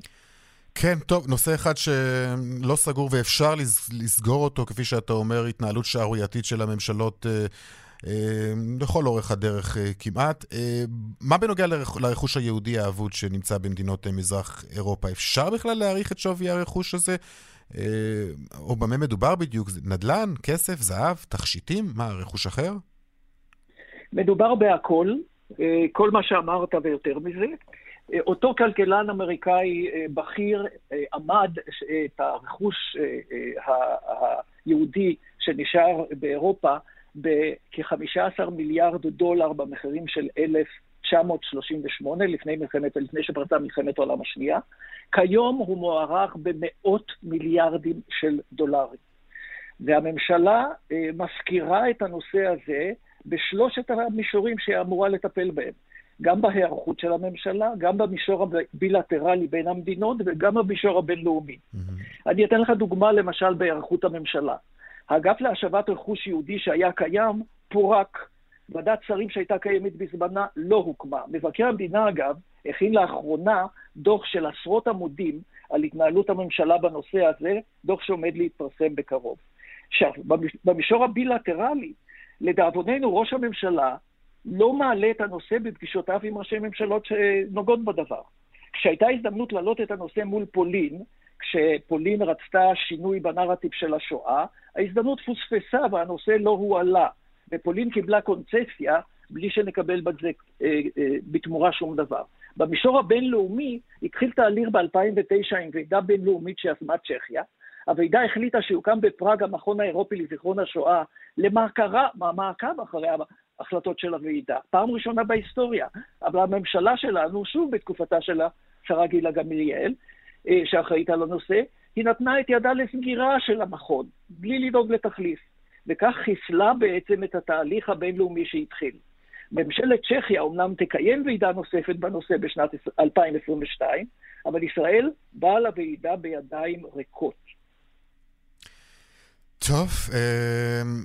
כן, טוב, נושא אחד שלא סגור ואפשר לסגור אותו, כפי שאתה אומר, התנהלות שערורייתית של הממשלות אה, אה, לכל אורך הדרך אה, כמעט. מה בנוגע לרכ... לרכוש היהודי האבוד שנמצא במדינות מזרח אירופה? אפשר בכלל להעריך את שווי הרכוש הזה? או במה מדובר בדיוק? נדל"ן, כסף, זהב, תכשיטים? מה, רכוש אחר? מדובר בהכל, כל מה שאמרת ויותר מזה. אה, אותו כלכלן אמריקאי בכיר עמד את הרכוש היהודי שנשאר באירופה בכ-15 מיליארד דולר במחירים של 1938, לפני, מלחמת, לפני שפרצה מלחמת העולם השנייה. כיום הוא מוערך במאות מיליארדים של דולרים. והממשלה אה, מזכירה את הנושא הזה בשלושת המישורים שהיא אמורה לטפל בהם. גם בהיערכות של הממשלה, גם במישור הבילטרלי בין המדינות וגם במישור הבינלאומי. Mm-hmm. אני אתן לך דוגמה למשל בהיערכות הממשלה. האגף להשבת רכוש יהודי שהיה קיים פורק. ועדת שרים שהייתה קיימת בזמנה לא הוקמה. מבקר המדינה, אגב, הכין לאחרונה דוח של עשרות עמודים על התנהלות הממשלה בנושא הזה, דוח שעומד להתפרסם בקרוב. עכשיו, במישור הבילטרלי, לדאבוננו, ראש הממשלה לא מעלה את הנושא בפגישותיו עם ראשי ממשלות שנוגעות בדבר. כשהייתה הזדמנות להעלות את הנושא מול פולין, כשפולין רצתה שינוי בנרטיב של השואה, ההזדמנות פוספסה והנושא לא הועלה. ופולין קיבלה קונצסיה בלי שנקבל בזה אה, אה, בתמורה שום דבר. במישור הבינלאומי התחיל תהליך ב-2009 עם ועידה בינלאומית שיזמה צ'כיה. הוועידה החליטה שיוקם בפראג המכון האירופי לזיכרון השואה למעקב אחרי ההחלטות של הוועידה. פעם ראשונה בהיסטוריה. אבל הממשלה שלנו, שוב בתקופתה של השרה גילה גמליאל, אה, שאחראית על הנושא, היא נתנה את ידה לסגירה של המכון, בלי לדאוג לתחליף. וכך חיסלה בעצם את התהליך הבינלאומי שהתחיל. ממשלת צ'כיה אומנם תקיים ועידה נוספת בנושא בשנת 2022, אבל ישראל באה לוועידה בידיים ריקות. טוב, אמ,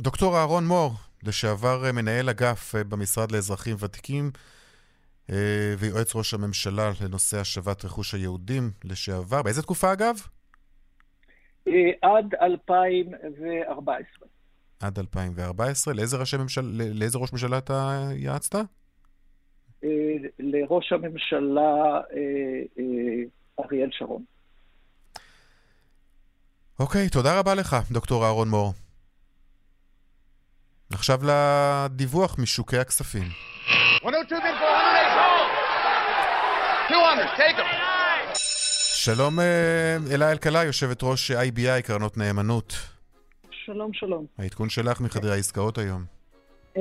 דוקטור אהרון מור, לשעבר אה, מנהל אגף אה, במשרד לאזרחים ותיקים אה, ויועץ ראש הממשלה לנושא השבת רכוש היהודים לשעבר. באיזה תקופה אגב? עד 2014. עד 2014? לאיזה, ראשי ממשל... לאיזה ראש ממשלה אתה יעצת? לראש הממשלה אריאל שרון. אוקיי, תודה רבה לך, דוקטור אהרון מור. עכשיו לדיווח משוקי הכספים. 102 שלום אה, אלה אלקלעי, יושבת ראש IBI, קרנות נאמנות. שלום, שלום. העדכון שלך מחדרי העסקאות היום. Uh,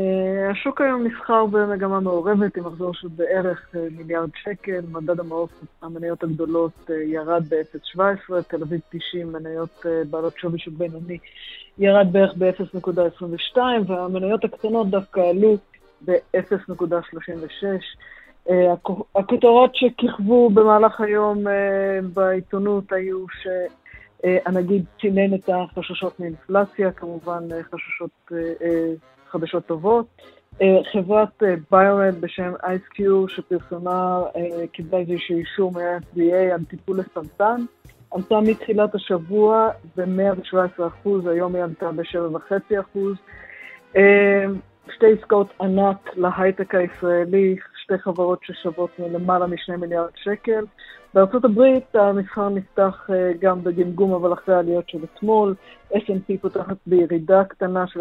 השוק היום נסחר במגמה מעורבת עם מחזור של בערך uh, מיליארד שקל, מדד המעוף, המניות הגדולות uh, ירד ב-0.17, תל אביב 90 מניות בעלות שווי של בינוני ירד בערך ב-0.22, והמניות הקטנות דווקא עלו ב-0.36. אה, הכותרות שכיכבו במהלך היום אה, בעיתונות היו שהנגיד צינן את החששות מאינפלציה, כמובן אה, חששות חדשות טובות. חברת ביומד בשם אייסקיו שפרסמה, קיבלה איזשהו אישור מה-FDA על טיפול לסרטן, עלתה מתחילת השבוע ב-117%, היום היא עלתה ב-7.5%. שתי עסקאות ענק להייטק הישראלי, שתי חברות ששוות למעלה משני מיליארד שקל. בארצות הברית המסחר נפתח אה, גם בגמגום, אבל אחרי העליות של אתמול. S&P פותחת בירידה קטנה של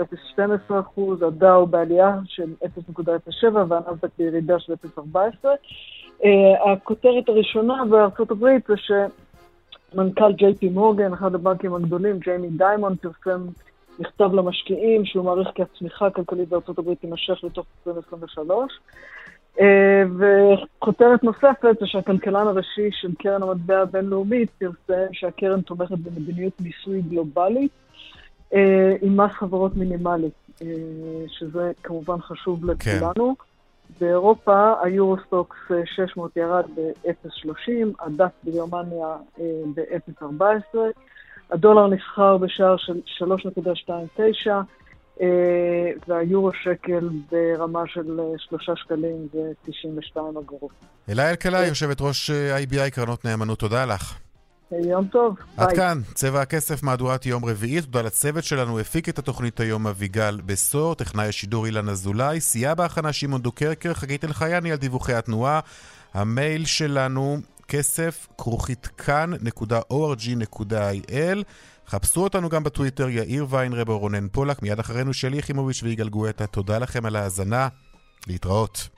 0.12%, הדאו בעלייה של 0.07% והנאסדק בירידה של 0.14%. אה, הכותרת הראשונה בארצות הברית זה שמנכ"ל ג'יי פי מורגן, אחד הבנקים הגדולים, ג'יימי דיימון, פרסם מכתב למשקיעים שהוא מעריך כי הצמיחה הכלכלית בארצות הברית תימשך לתוך 2023. אה, וכותרת נוספת זה שהכלכלן הראשי של קרן המטבע הבינלאומית פרסם שהקרן תומכת במדיניות מיסוי גלובלית אה, עם מס חברות מינימלי, אה, שזה כמובן חשוב לכולנו. כן. באירופה היורוסטוקס 600 ירד ב-0.30, הדף בגרמניה ב-0.14, הדולר נסחר בשער של 3.29, אה, והיורו שקל ברמה של 3 שקלים ו-92 אגורות. אלה אלקלעי, יושבת ראש אה, IBI קרנות נאמנות, תודה לך. יום טוב, ביי. עד כאן, צבע הכסף, מהדורת יום רביעי. תודה לצוות שלנו, הפיק את התוכנית היום אביגל בסור, טכנאי השידור אילן אזולאי, סייע בהכנה שמעון דוקרקר, חגית אלחייני על דיווחי התנועה. המייל שלנו, כסף, כרוכית kan.org.il. חפשו אותנו גם בטוויטר, יאיר ויינרב או רונן פולק, מיד אחרינו שלי יחימוביץ' ויגאל גואטה. תודה לכם על ההאזנה, להתראות.